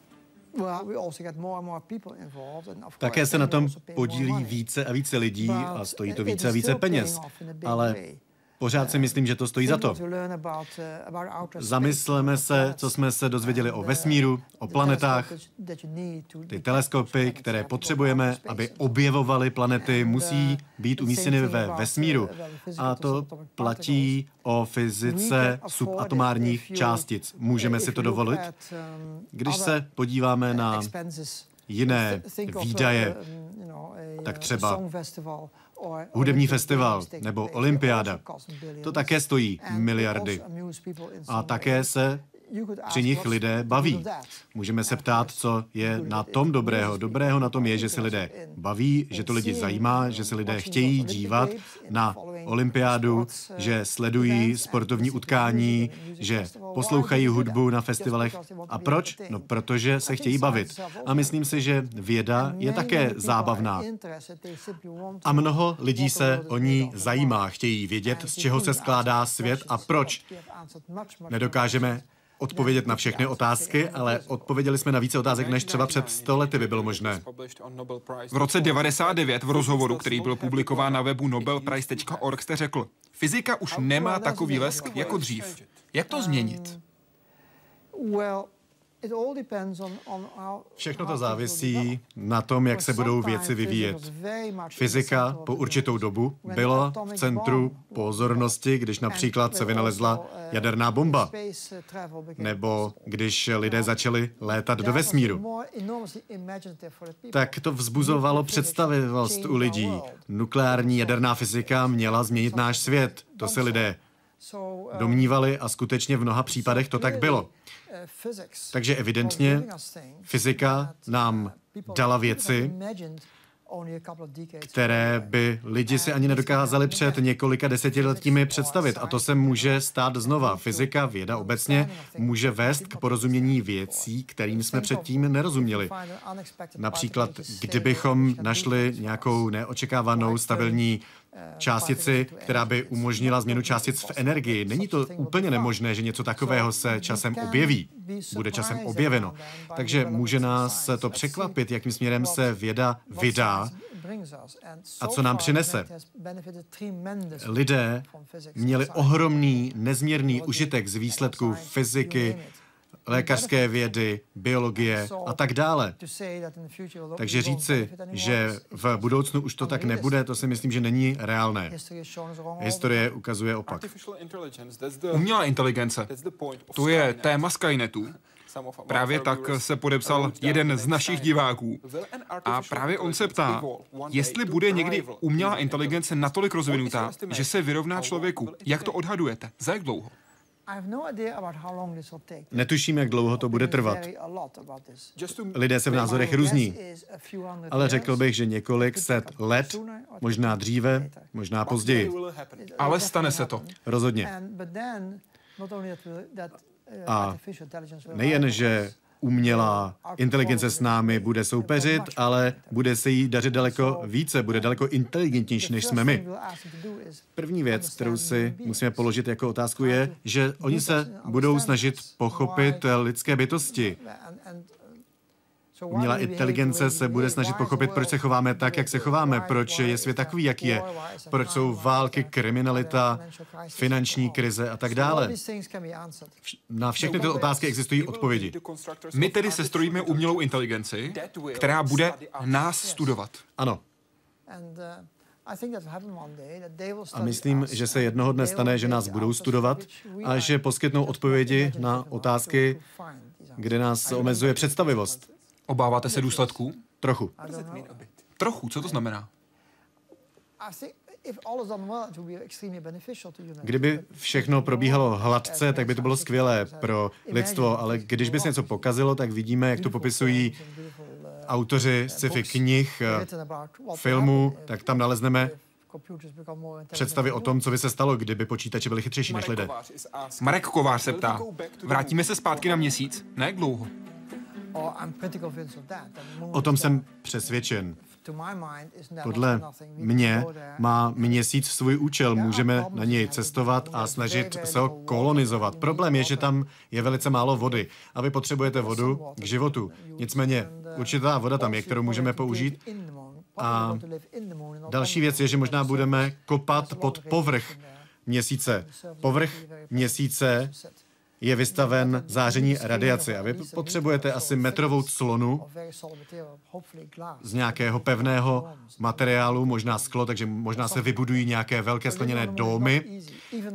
Také se na tom podílí více a více lidí a stojí to více a více peněz. Ale Pořád si myslím, že to stojí za to. Zamysleme se, co jsme se dozvěděli o vesmíru, o planetách. Ty teleskopy, které potřebujeme, aby objevovaly planety, musí být umístěny ve vesmíru. A to platí o fyzice subatomárních částic. Můžeme si to dovolit? Když se podíváme na jiné výdaje, tak třeba hudební festival nebo olympiáda. To také stojí miliardy. A také se při nich lidé baví. Můžeme se ptát, co je na tom dobrého. Dobrého na tom je, že se lidé baví, že to lidi zajímá, že se lidé chtějí dívat na olympiádu, že sledují sportovní utkání, že poslouchají hudbu na festivalech. A proč? No, protože se chtějí bavit. A myslím si, že věda je také zábavná. A mnoho lidí se o ní zajímá, chtějí vědět, z čeho se skládá svět a proč. Nedokážeme odpovědět na všechny otázky, ale odpověděli jsme na více otázek, než třeba před 100 lety by bylo možné. V roce 99 v rozhovoru, který byl publikován na webu nobelprize.org, jste řekl, fyzika už nemá takový lesk jako dřív. Jak to změnit? Všechno to závisí na tom, jak se budou věci vyvíjet. Fyzika po určitou dobu byla v centru pozornosti, když například se vynalezla uh, jaderná bomba, uh, nebo když lidé začali létat do vesmíru. Tak to vzbuzovalo představivost u lidí. Nukleární jaderná fyzika měla změnit náš svět. To se lidé domnívali a skutečně v mnoha případech to tak bylo. Takže evidentně fyzika nám dala věci, které by lidi si ani nedokázali před několika desetiletími představit. A to se může stát znova. Fyzika, věda obecně, může vést k porozumění věcí, kterým jsme předtím nerozuměli. Například, kdybychom našli nějakou neočekávanou stabilní částici, která by umožnila změnu částic v energii. Není to úplně nemožné, že něco takového se časem objeví, bude časem objeveno. Takže může nás to překvapit, jakým směrem se věda vydá a co nám přinese. Lidé měli ohromný, nezměrný užitek z výsledků fyziky, lékařské vědy, biologie a tak dále. Takže říci, že v budoucnu už to tak nebude, to si myslím, že není reálné. Historie ukazuje opak. Umělá inteligence, to je téma Skynetu. Právě tak se podepsal jeden z našich diváků. A právě on se ptá, jestli bude někdy umělá inteligence natolik rozvinutá, že se vyrovná člověku. Jak to odhadujete? Za jak dlouho? No Netuším, jak dlouho to bude trvat. Lidé se v názorech různí, ale řekl bych, že několik set let, možná dříve, možná později. Ale stane se to. Rozhodně. A nejen, že umělá inteligence s námi bude soupeřit, ale bude se jí dařit daleko více, bude daleko inteligentnější, než jsme my. První věc, kterou si musíme položit jako otázku, je, že oni se budou snažit pochopit lidské bytosti. Umělá inteligence se bude snažit pochopit, proč se chováme tak, jak se chováme, proč je svět takový, jak je, proč jsou války, kriminalita, finanční krize a tak dále. Na všechny tyto otázky existují odpovědi. My tedy sestrojíme umělou inteligenci, která bude nás studovat. Ano. A myslím, že se jednoho dne stane, že nás budou studovat a že poskytnou odpovědi na otázky, kde nás omezuje představivost. Obáváte se důsledků? Trochu. Trochu, co to znamená? Kdyby všechno probíhalo hladce, tak by to bylo skvělé pro lidstvo, ale když by se něco pokazilo, tak vidíme, jak to popisují autoři sci-fi knih, filmů, tak tam nalezneme představy o tom, co by se stalo, kdyby počítače byly chytřejší než lidé. Marek Kovář se ptá, vrátíme se zpátky na měsíc? Ne, dlouho? O tom jsem přesvědčen. Podle mě má měsíc svůj účel. Můžeme na něj cestovat a snažit se ho kolonizovat. Problém je, že tam je velice málo vody a vy potřebujete vodu k životu. Nicméně určitá voda tam je, kterou můžeme použít. A další věc je, že možná budeme kopat pod povrch měsíce. Povrch měsíce je vystaven záření radiaci a vy potřebujete asi metrovou clonu z nějakého pevného materiálu, možná sklo, takže možná se vybudují nějaké velké skleněné domy.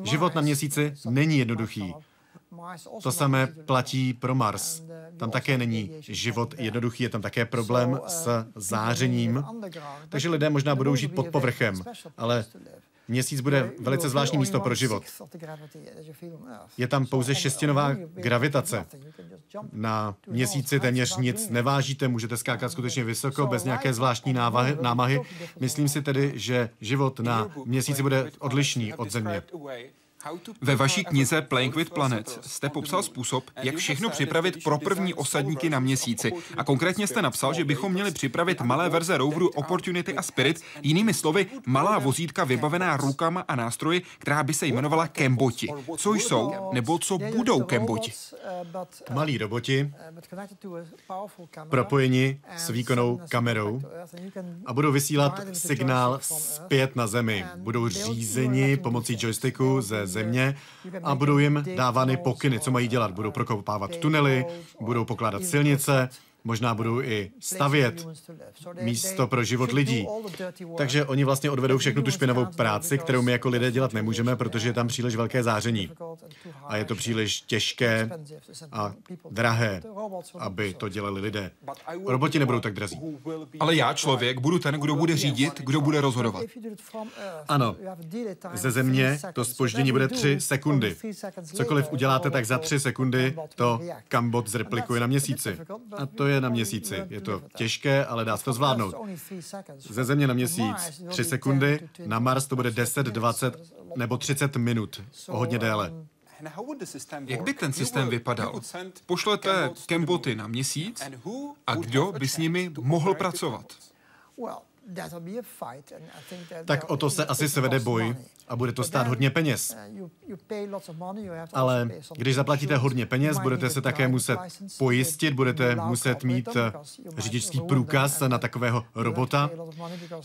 Život na měsíci není jednoduchý. To samé platí pro Mars. Tam také není život jednoduchý, je tam také problém s zářením. Takže lidé možná budou žít pod povrchem, ale Měsíc bude velice zvláštní místo pro život. Je tam pouze šestinová gravitace. Na měsíci téměř nic nevážíte, můžete skákat skutečně vysoko, bez nějaké zvláštní návahy, námahy. Myslím si tedy, že život na měsíci bude odlišný od Země. Ve vaší knize Playing with Planets jste popsal způsob, jak všechno připravit pro první osadníky na měsíci. A konkrétně jste napsal, že bychom měli připravit malé verze roveru Opportunity a Spirit, jinými slovy, malá vozítka vybavená rukama a nástroji, která by se jmenovala Kemboti. Co jsou, nebo co budou Kemboti? Malí roboti, propojeni s výkonnou kamerou a budou vysílat signál zpět na Zemi. Budou řízeni pomocí joysticku ze země a budou jim dávány pokyny, co mají dělat. Budou prokopávat tunely, budou pokládat silnice, Možná budou i stavět místo pro život lidí. Takže oni vlastně odvedou všechnu tu špinavou práci, kterou my jako lidé dělat nemůžeme, protože je tam příliš velké záření. A je to příliš těžké a drahé, aby to dělali lidé. Roboti nebudou tak drazí. Ale já, člověk, budu ten, kdo bude řídit, kdo bude rozhodovat. Ano, ze země to spoždění bude tři sekundy. Cokoliv uděláte, tak za tři sekundy to Kambot zreplikuje na měsíci. A to je na měsíci. Je to těžké, ale dá se to zvládnout. Ze Země na měsíc 3 sekundy, na Mars to bude 10, 20 nebo 30 minut. O hodně déle. Jak by ten systém vypadal? Pošlete Kemboty na měsíc a kdo by s nimi mohl pracovat? Tak o to se asi svede boj a bude to stát hodně peněz. Ale když zaplatíte hodně peněz, budete se také muset pojistit, budete muset mít řidičský průkaz na takového robota.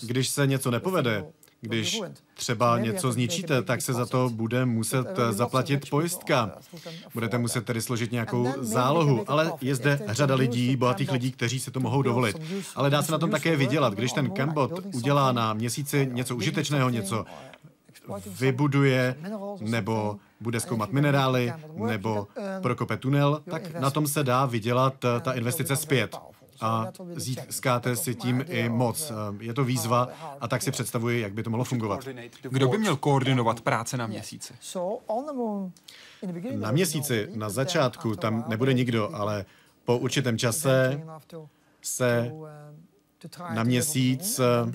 Když se něco nepovede, když třeba něco zničíte, tak se za to bude muset eh, zaplatit pojistka. Budete muset tedy složit nějakou zálohu, ale je zde řada lidí, bohatých lidí, kteří si to mohou dovolit. Ale dá se na tom také vydělat. Když ten Cambot udělá na měsíci něco užitečného, něco vybuduje nebo bude zkoumat minerály nebo prokope tunel, tak na tom se dá vydělat eh, ta investice zpět a získáte si tím i moc. Je to výzva a tak si představuji, jak by to mohlo fungovat. Kdo by měl koordinovat práce na měsíci? Na měsíci, na začátku, tam nebude nikdo, ale po určitém čase se na měsíc eh,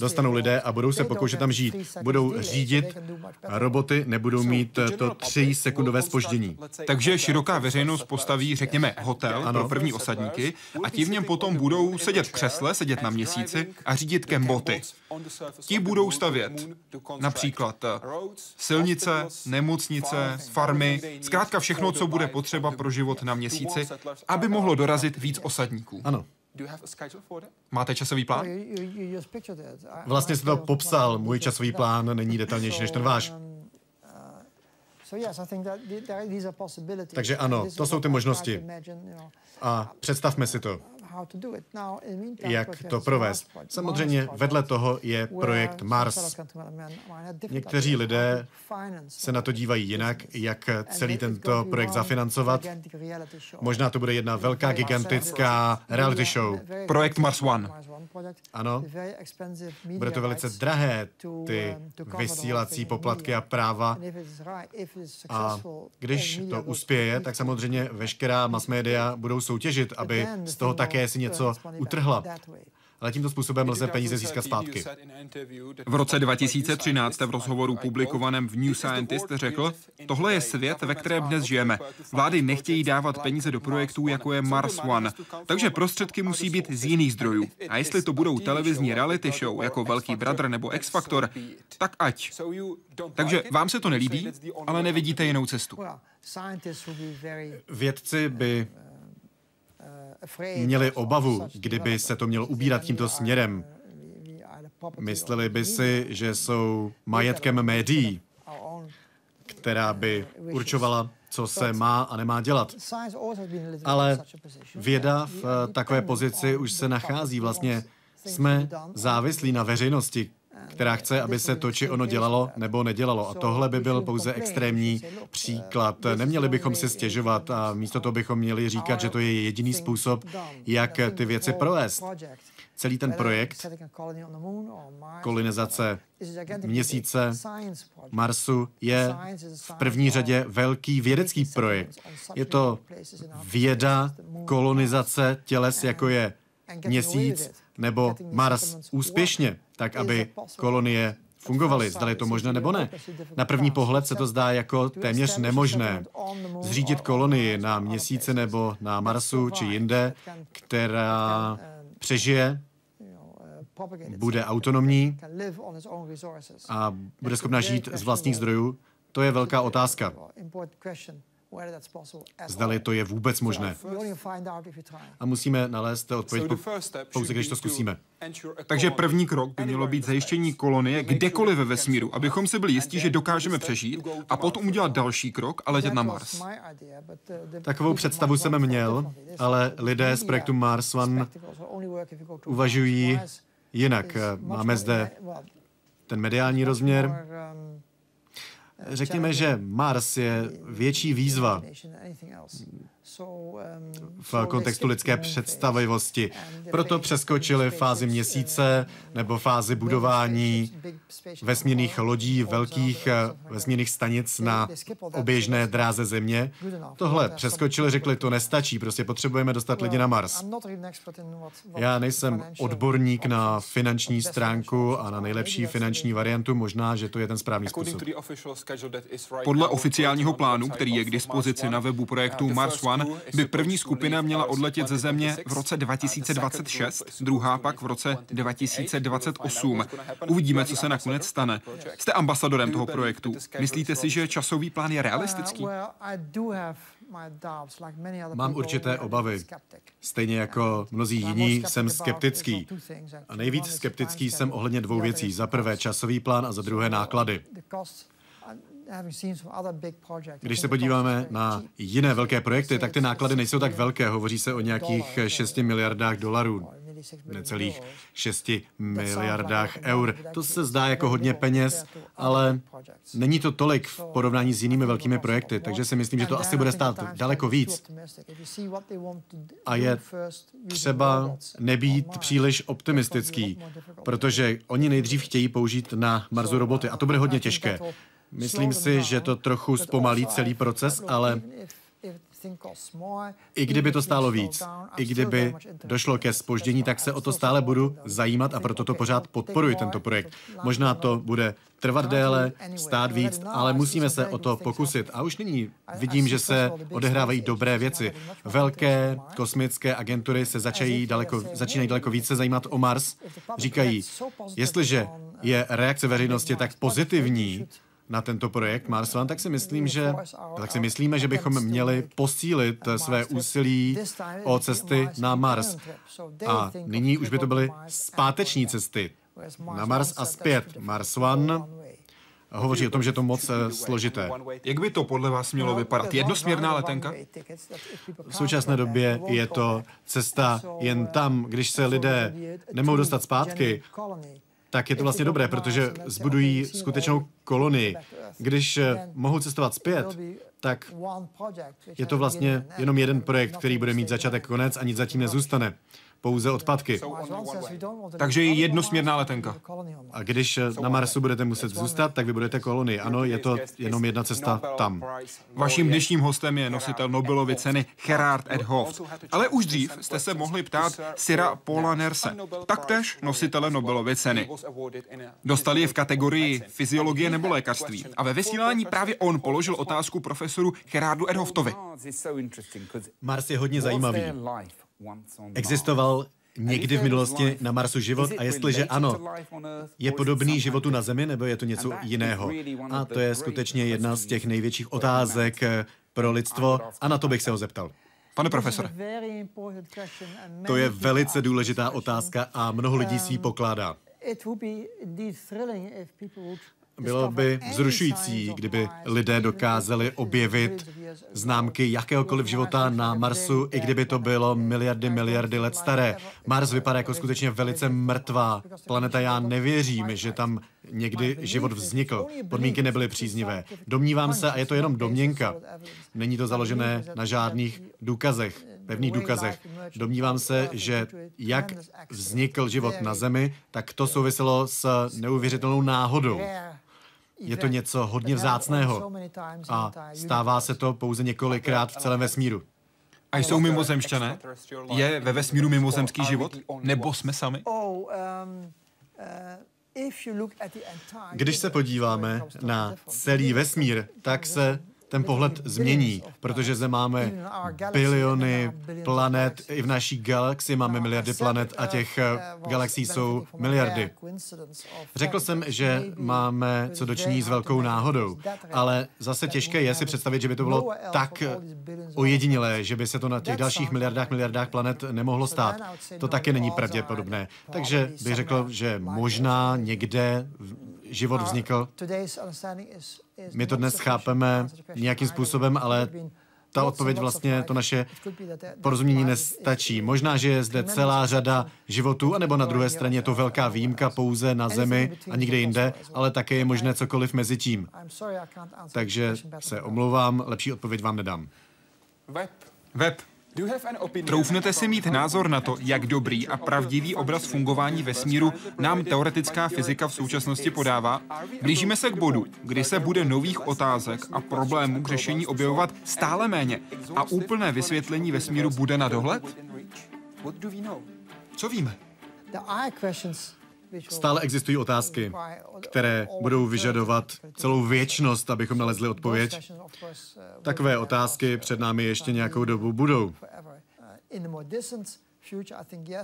dostanou lidé a budou se pokoušet tam žít. Budou řídit, roboty nebudou mít eh, to tři sekundové spoždění. Takže široká veřejnost postaví, řekněme, hotel ano. pro první osadníky a ti v něm potom budou sedět v křesle, sedět na měsíci a řídit kemboty. Ti budou stavět například eh, silnice, nemocnice, farmy, zkrátka všechno, co bude potřeba pro život na měsíci, aby mohlo dorazit víc osadníků. Ano. Máte časový plán? Vlastně jste to popsal, můj časový plán není detailnější než ten váš. Takže ano, to jsou ty možnosti. A představme si to jak to provést. Samozřejmě vedle toho je projekt Mars. Někteří lidé se na to dívají jinak, jak celý tento projekt zafinancovat. Možná to bude jedna velká gigantická reality show. Projekt Mars One. Ano, bude to velice drahé, ty vysílací poplatky a práva. A když to uspěje, tak samozřejmě veškerá mass media budou soutěžit, aby z toho také si něco utrhla. Ale tímto způsobem lze peníze získat zpátky. V roce 2013 v rozhovoru publikovaném v New Scientist řekl, tohle je svět, ve kterém dnes žijeme. Vlády nechtějí dávat peníze do projektů, jako je Mars One, takže prostředky musí být z jiných zdrojů. A jestli to budou televizní reality show, jako Velký bratr nebo X Factor, tak ať. Takže vám se to nelíbí, ale nevidíte jinou cestu. Vědci by měli obavu, kdyby se to mělo ubírat tímto směrem. Mysleli by si, že jsou majetkem médií, která by určovala, co se má a nemá dělat. Ale věda v takové pozici už se nachází. Vlastně jsme závislí na veřejnosti, která chce, aby se to či ono dělalo nebo nedělalo. A tohle by byl pouze extrémní příklad. Neměli bychom si stěžovat a místo toho bychom měli říkat, že to je jediný způsob, jak ty věci provést. Celý ten projekt kolonizace měsíce, Marsu je v první řadě velký vědecký projekt. Je to věda kolonizace těles, jako je měsíc nebo Mars úspěšně tak aby kolonie fungovaly. Zdali je to možné nebo ne. Na první pohled se to zdá jako téměř nemožné. Zřídit kolonii na měsíci nebo na Marsu či jinde, která přežije, bude autonomní a bude schopna žít z vlastních zdrojů, to je velká otázka. Zdali to je vůbec možné. A musíme nalézt odpověď pouze, když to zkusíme. Takže první krok by mělo být zajištění kolonie kdekoliv ve vesmíru, abychom si byli jistí, že dokážeme přežít a potom udělat další krok a letět na Mars. Takovou představu jsem měl, ale lidé z projektu Mars One uvažují jinak. Máme zde ten mediální rozměr, Řekněme, že Mars je větší výzva v kontextu lidské představivosti. Proto přeskočili fázi měsíce nebo fázi budování vesmírných lodí, velkých vesmírných stanic na oběžné dráze Země. Tohle přeskočili, řekli, to nestačí, prostě potřebujeme dostat lidi na Mars. Já nejsem odborník na finanční stránku a na nejlepší finanční variantu, možná, že to je ten správný způsob. Podle oficiálního plánu, který je k dispozici na webu projektu Mars One, by první skupina měla odletět ze Země v roce 2026, druhá pak v roce 2028. Uvidíme, co se nakonec stane. Jste ambasadorem toho projektu. Myslíte si, že časový plán je realistický? Mám určité obavy. Stejně jako mnozí jiní jsem skeptický. A nejvíc skeptický jsem ohledně dvou věcí. Za prvé časový plán a za druhé náklady. Když se podíváme na jiné velké projekty, tak ty náklady nejsou tak velké. Hovoří se o nějakých 6 miliardách dolarů, necelých 6 miliardách eur. To se zdá jako hodně peněz, ale není to tolik v porovnání s jinými velkými projekty, takže si myslím, že to asi bude stát daleko víc. A je třeba nebýt příliš optimistický, protože oni nejdřív chtějí použít na Marsu roboty a to bude hodně těžké. Myslím si, že to trochu zpomalí celý proces, ale i kdyby to stálo víc, i kdyby došlo ke spoždění, tak se o to stále budu zajímat a proto to pořád podporuji, tento projekt. Možná to bude trvat déle, stát víc, ale musíme se o to pokusit. A už nyní vidím, že se odehrávají dobré věci. Velké kosmické agentury se začají daleko, začínají daleko více zajímat o Mars. Říkají, jestliže je reakce veřejnosti tak pozitivní, na tento projekt Mars One, tak si myslím, že, tak si myslíme, že bychom měli posílit své úsilí o cesty na Mars. A nyní už by to byly zpáteční cesty na Mars a zpět. Mars One hovoří o tom, že je to moc eh, složité. Jak by to podle vás mělo vypadat? Jednosměrná letenka? V současné době je to cesta jen tam, když se lidé nemohou dostat zpátky, tak je to vlastně dobré, protože zbudují skutečnou kolonii. Když eh, mohou cestovat zpět, tak je to vlastně jenom jeden projekt, který bude mít začátek konec a nic zatím nezůstane pouze odpadky. Takže je jednosměrná letenka. A když na Marsu budete muset zůstat, tak vy budete kolonii. Ano, je to jenom jedna cesta tam. Vaším dnešním hostem je nositel Nobelovy ceny Gerard Ed Hooft. Ale už dřív jste se mohli ptát Sira Paula Nerse, taktéž nositele Nobelovy ceny. Dostali je v kategorii fyziologie nebo lékařství. A ve vysílání právě on položil otázku profesoru Gerardu Edhoftovi. Mars je hodně zajímavý. Existoval někdy v minulosti na Marsu život a jestliže ano, je podobný životu na Zemi nebo je to něco jiného? A to je skutečně jedna z těch největších otázek pro lidstvo a na to bych se ho zeptal. Pane profesore. To je velice důležitá otázka a mnoho lidí si ji pokládá. Bylo by vzrušující, kdyby lidé dokázali objevit známky jakéhokoliv života na Marsu, i kdyby to bylo miliardy, miliardy let staré. Mars vypadá jako skutečně velice mrtvá planeta. Já nevěřím, že tam někdy život vznikl. Podmínky nebyly příznivé. Domnívám se, a je to jenom domněnka, není to založené na žádných důkazech, pevných důkazech. Domnívám se, že jak vznikl život na Zemi, tak to souviselo s neuvěřitelnou náhodou. Je to něco hodně vzácného a stává se to pouze několikrát v celém vesmíru. A jsou mimozemšťané? Je ve vesmíru mimozemský život? Nebo jsme sami? Když se podíváme na celý vesmír, tak se ten pohled změní, protože zde máme biliony planet, i v naší galaxii máme miliardy planet a těch eh, galaxií jsou miliardy. Řekl jsem, že máme co dočiní s velkou náhodou, ale zase těžké je si představit, že by to bylo tak ojedinělé, že by se to na těch dalších miliardách, miliardách planet nemohlo stát. To taky není pravděpodobné. Takže bych řekl, že možná někde život vznikl. My to dnes chápeme nějakým způsobem, ale ta odpověď vlastně, to naše porozumění nestačí. Možná, že je zde celá řada životů, anebo na druhé straně je to velká výjimka pouze na Zemi a nikde jinde, ale také je možné cokoliv mezi tím. Takže se omlouvám, lepší odpověď vám nedám. Web. Web. Troufnete si mít názor na to, jak dobrý a pravdivý obraz fungování vesmíru nám teoretická fyzika v současnosti podává? Blížíme se k bodu, kdy se bude nových otázek a problémů k řešení objevovat stále méně a úplné vysvětlení vesmíru bude na dohled? Co víme? Stále existují otázky, které budou vyžadovat celou věčnost, abychom nalezli odpověď. Takové otázky před námi ještě nějakou dobu budou.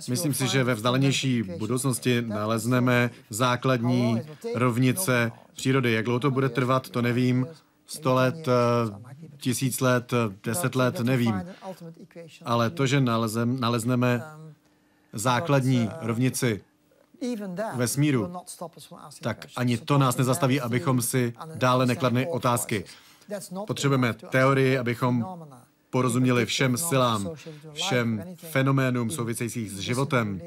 Myslím si, že ve vzdálenější budoucnosti nalezneme základní rovnice přírody. Jak dlouho to bude trvat, to nevím. Sto let, tisíc let, deset let, nevím. Ale to, že nalezneme základní rovnici vesmíru, tak ani to nás nezastaví, abychom si dále nekladli otázky. Potřebujeme teorii, abychom porozuměli všem silám, všem fenoménům souvisejících s životem.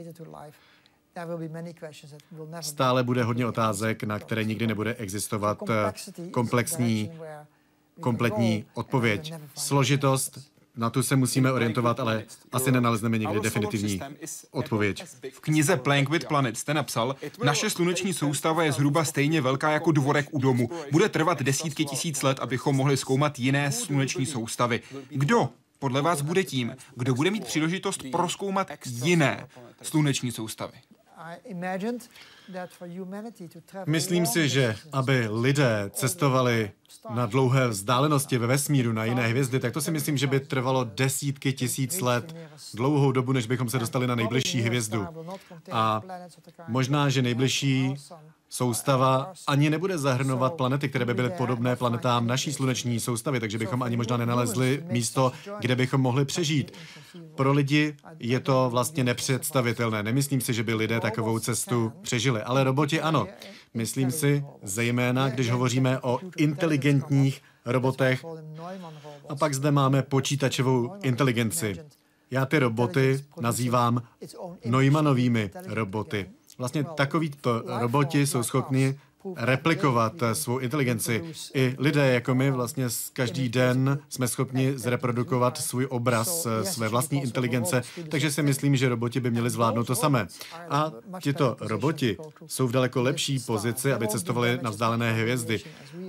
Stále bude hodně otázek, na které nikdy nebude existovat eh, komplexní, kompletní odpověď. Složitost na tu se musíme orientovat, ale asi nenalezneme někdy definitivní odpověď. V knize Playing with Planet jste napsal, naše sluneční soustava je zhruba stejně velká jako dvorek u domu. Bude trvat desítky tisíc let, abychom mohli zkoumat jiné sluneční soustavy. Kdo podle vás bude tím, kdo bude mít příležitost proskoumat jiné sluneční soustavy? Myslím si, že aby lidé cestovali na dlouhé vzdálenosti ve vesmíru na jiné hvězdy, tak to si myslím, že by trvalo desítky tisíc let, dlouhou dobu, než bychom se dostali na nejbližší hvězdu. A možná, že nejbližší soustava ani nebude zahrnovat planety, které by byly podobné planetám naší sluneční soustavy, takže bychom ani možná nenalezli místo, kde bychom mohli přežít. Pro lidi je to vlastně nepředstavitelné. Nemyslím si, že by lidé takovou cestu přežili, ale roboti ano. Myslím si, zejména když hovoříme o inteligentních robotech. A pak zde máme počítačovou inteligenci. Já ty roboty nazývám Neumannovými roboty. Vlastně takový roboti jsou schopni replikovat svou inteligenci. I lidé jako my vlastně každý den jsme schopni zreprodukovat svůj obraz své vlastní inteligence, takže si myslím, že roboti by měli zvládnout to samé. A tito roboti jsou v daleko lepší pozici, aby cestovali na vzdálené hvězdy.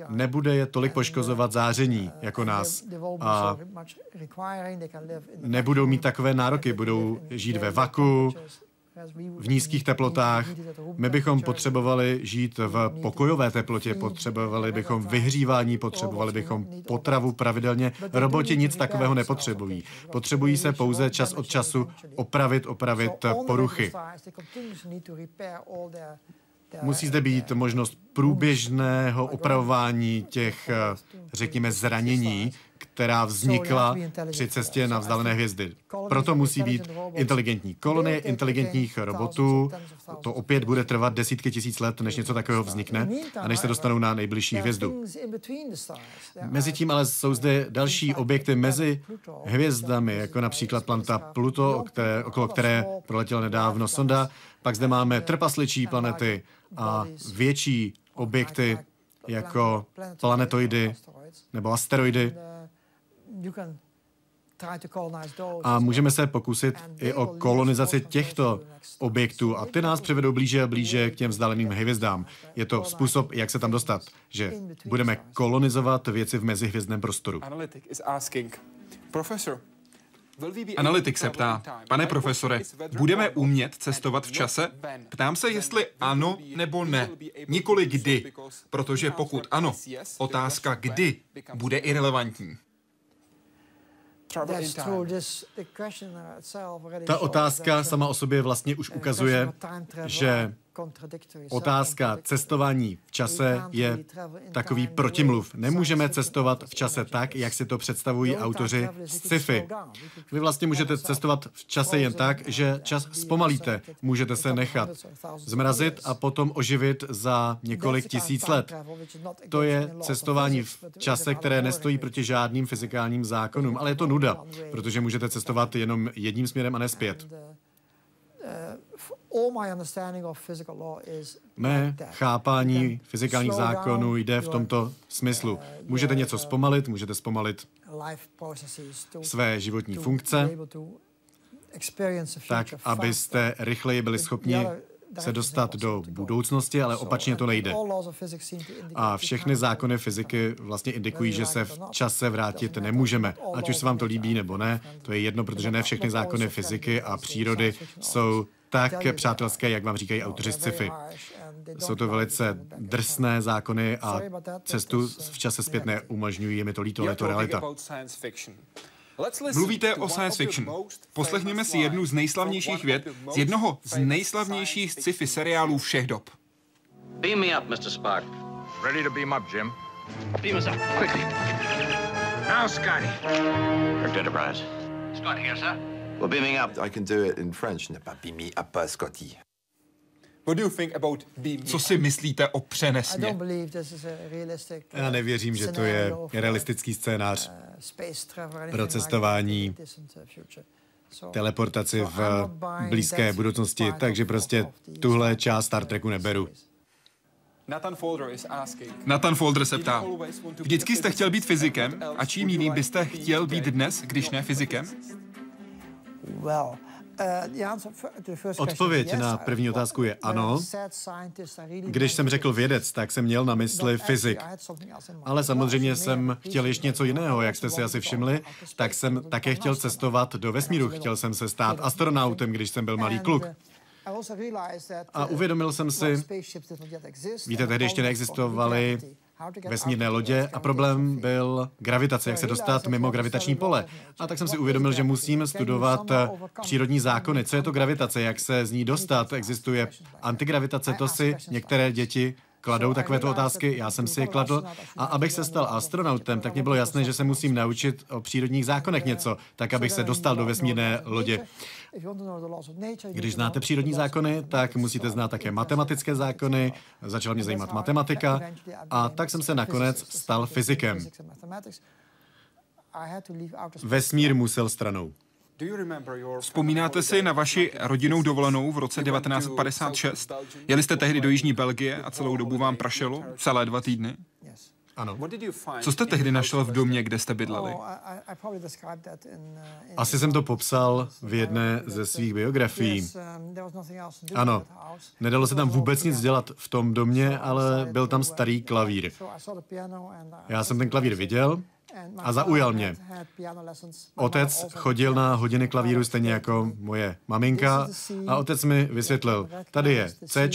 Nebude je tolik poškozovat záření jako nás. A nebudou mít takové nároky, budou žít ve vaku, v nízkých teplotách. My bychom potřebovali žít v pokojové teplotě, potřebovali bychom vyhřívání, potřebovali bychom potravu pravidelně. Roboti nic takového nepotřebují. Potřebují se pouze čas od času opravit, opravit poruchy. Musí zde být možnost průběžného opravování těch, řekněme, zranění, která vznikla při cestě na vzdálené hvězdy. Proto musí být inteligentní kolonie inteligentních robotů. To opět bude trvat desítky tisíc let, než něco takového vznikne a než se dostanou na nejbližší hvězdu. Mezitím ale jsou zde další objekty mezi hvězdami, jako například planeta Pluto, které, okolo které proletěla nedávno sonda. Pak zde máme trpasličí planety a větší objekty jako planetoidy nebo asteroidy. A můžeme se pokusit i o kolonizaci těchto objektů. A ty nás přivedou blíže a blíže k těm vzdáleným hvězdám. Je to způsob, jak se tam dostat, že budeme kolonizovat věci v mezihvězdném prostoru. Analytik se ptá, pane profesore, budeme umět cestovat v čase? Ptám se, jestli ano nebo ne, nikoli kdy, protože pokud ano, otázka kdy bude irrelevantní. Ta otázka sama o sobě vlastně už ukazuje, že Otázka cestování v čase je takový protimluv. Nemůžeme cestovat v čase tak, jak si to představují autoři z sci-fi. Vy vlastně můžete cestovat v čase jen tak, že čas zpomalíte. Můžete se nechat zmrazit a potom oživit za několik tisíc let. To je cestování v čase, které nestojí proti žádným fyzikálním zákonům, ale je to nuda, protože můžete cestovat jenom jedním směrem a nespět. Mé chápání fyzikálních zákonů jde v tomto smyslu. Můžete něco zpomalit, můžete zpomalit své životní funkce, tak, abyste rychleji byli schopni se dostat do budoucnosti, ale opačně to nejde. A všechny zákony fyziky vlastně indikují, že se v čase vrátit nemůžeme. Ať už se vám to líbí nebo ne, to je jedno, protože ne všechny zákony fyziky a přírody jsou tak přátelské, jak vám říkají autoři z sci-fi. Jsou to velice drsné zákony a cestu v čase zpět neumožňují, je mi to líto, ale je to realita. Mluvíte o science fiction. Poslechněme si jednu z nejslavnějších věd z jednoho z nejslavnějších sci-fi seriálů všech dob. Beam me up, Mr. Spock. Ready to beam up, Jim. Beam us up, quickly. Now, Scotty. Earth Enterprise. Scott here, sir. Well, beaming up, I can do it in French. Ne pas beam me up, uh, Scotty. Co si myslíte o přenesně? Já nevěřím, že to je realistický scénář pro cestování, teleportaci v blízké budoucnosti, takže prostě tuhle část Star Treku neberu. Nathan Folder se ptá, vždycky jste chtěl být fyzikem a čím jiným byste chtěl být dnes, když ne fyzikem? Odpověď na první otázku je ano. Když jsem řekl vědec, tak jsem měl na mysli fyzik. Ale samozřejmě jsem chtěl ještě něco jiného, jak jste si asi všimli, tak jsem také chtěl cestovat do vesmíru. Chtěl jsem se stát astronautem, když jsem byl malý kluk. A uvědomil jsem si, víte, tehdy ještě neexistovaly vesmírné lodě a problém byl gravitace, jak se dostat mimo gravitační pole. A tak jsem si uvědomil, že musím studovat přírodní zákony. Co je to gravitace, jak se z ní dostat? Existuje antigravitace, to si některé děti kladou takovéto otázky, já jsem si je kladl. A abych se stal astronautem, tak mě bylo jasné, že se musím naučit o přírodních zákonech něco, tak abych se dostal do vesmírné lodě. Když znáte přírodní zákony, tak musíte znát také matematické zákony, začala mě zajímat matematika a tak jsem se nakonec stal fyzikem. Vesmír musel stranou. Vzpomínáte si na vaši rodinnou dovolenou v roce 1956? Jeli jste tehdy do Jižní Belgie a celou dobu vám prašelo? Celé dva týdny? Ano. Co jste tehdy našel v domě, kde jste bydleli? Asi jsem to popsal v jedné ze svých biografií. Ano, nedalo se tam vůbec nic dělat v tom domě, ale byl tam starý klavír. Já jsem ten klavír viděl a zaujal mě. Otec chodil na hodiny klavíru stejně jako moje maminka a otec mi vysvětlil, tady je C,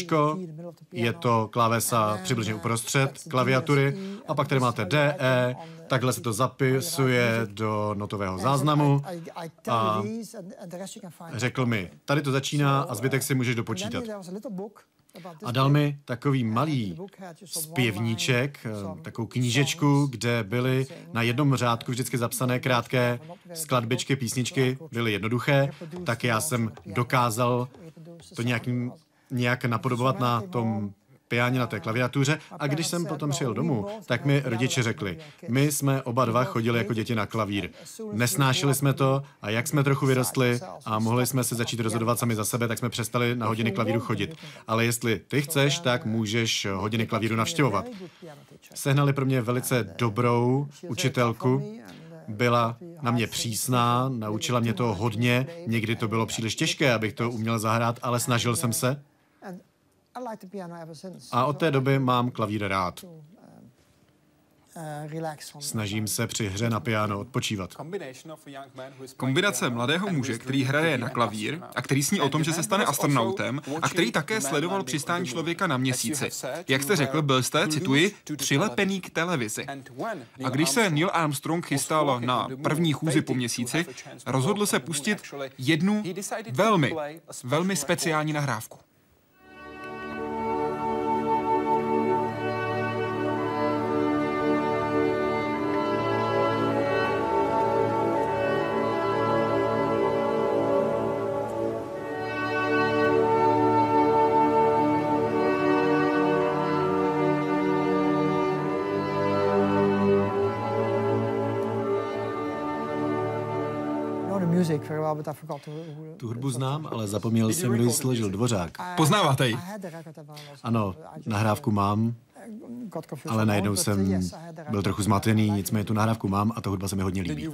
je to klávesa přibližně uprostřed klaviatury a pak tady máte D, E, takhle se to zapisuje do notového záznamu a řekl mi, tady to začíná a zbytek si můžeš dopočítat. A dal mi takový malý zpěvníček, eh, takovou knížečku, kde byly na jednom řádku vždycky zapsané krátké skladbičky, písničky, byly jednoduché, tak já jsem dokázal to nějakým, nějak napodobovat na tom piáně na té klaviatuře a když jsem potom přijel domů, tak mi rodiče řekli, my jsme oba dva chodili jako děti na klavír. Nesnášeli jsme to a jak jsme trochu vyrostli a mohli jsme se začít rozhodovat sami za sebe, tak jsme přestali na hodiny klavíru chodit. Ale jestli ty chceš, tak můžeš hodiny klavíru navštěvovat. Sehnali pro mě velice dobrou učitelku, byla na mě přísná, naučila mě to hodně, někdy to bylo příliš těžké, abych to uměl zahrát, ale snažil jsem se. A od té doby mám klavír rád. Um, uh, Snažím se při hře na piano odpočívat. Kombinace mladého muže, který hraje na klavír a který sní o tom, že se stane astronautem a který také sledoval přistání člověka na měsíci. Jak jste řekl, byl jste, cituji, přilepený k televizi. A když se Neil Armstrong chystal na první chůzi po měsíci, rozhodl se pustit jednu velmi, velmi speciální nahrávku. Tu hudbu znám, ale zapomněl jsem, kdo ji složil Dvořák. Poznáváte ji? Ano, nahrávku mám, ale najednou jsem byl trochu zmatený, nicméně tu nahrávku mám a ta hudba se mi hodně líbí.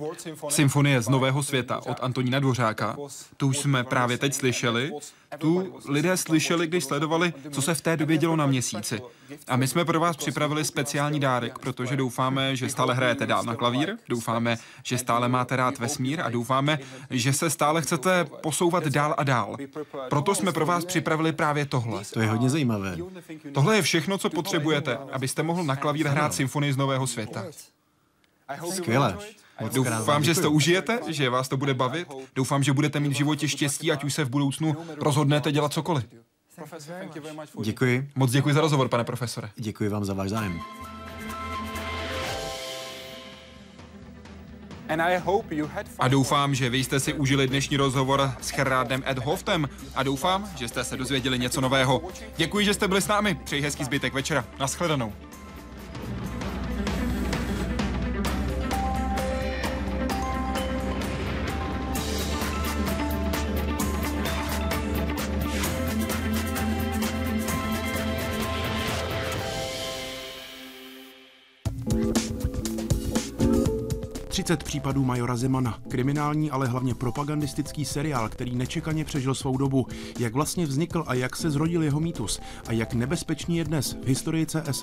Symfonie z Nového světa od Antonína Dvořáka, tu už jsme právě teď slyšeli, tu lidé slyšeli, když sledovali, co se v té době dělo na měsíci. A my jsme pro vás připravili speciální dárek, protože doufáme, že stále hrajete dál na klavír, doufáme, že stále máte rád vesmír a doufáme, že se stále chcete posouvat dál a dál. Proto jsme pro vás připravili právě tohle. To je hodně zajímavé. Tohle je všechno, co potřebujete, abyste mohl na klavír hrát symfonii z Nového světa. Skvěle. Doufám, že si to užijete, že vás to bude bavit. Doufám, že budete mít v životě štěstí, ať už se v budoucnu rozhodnete dělat cokoliv. Děkuji. Moc děkuji za rozhovor, pane profesore. Děkuji vám za váš zájem. A doufám, že vy jste si užili dnešní rozhovor s Gerardem Ed Hoftem a doufám, že jste se dozvěděli něco nového. Děkuji, že jste byli s námi. Přeji hezký zbytek večera. Naschledanou. Deset případů Majora Zemana. Kriminální, ale hlavně propagandistický seriál, který nečekaně přežil svou dobu. Jak vlastně vznikl a jak se zrodil jeho mýtus. A jak nebezpečný je dnes v historii CS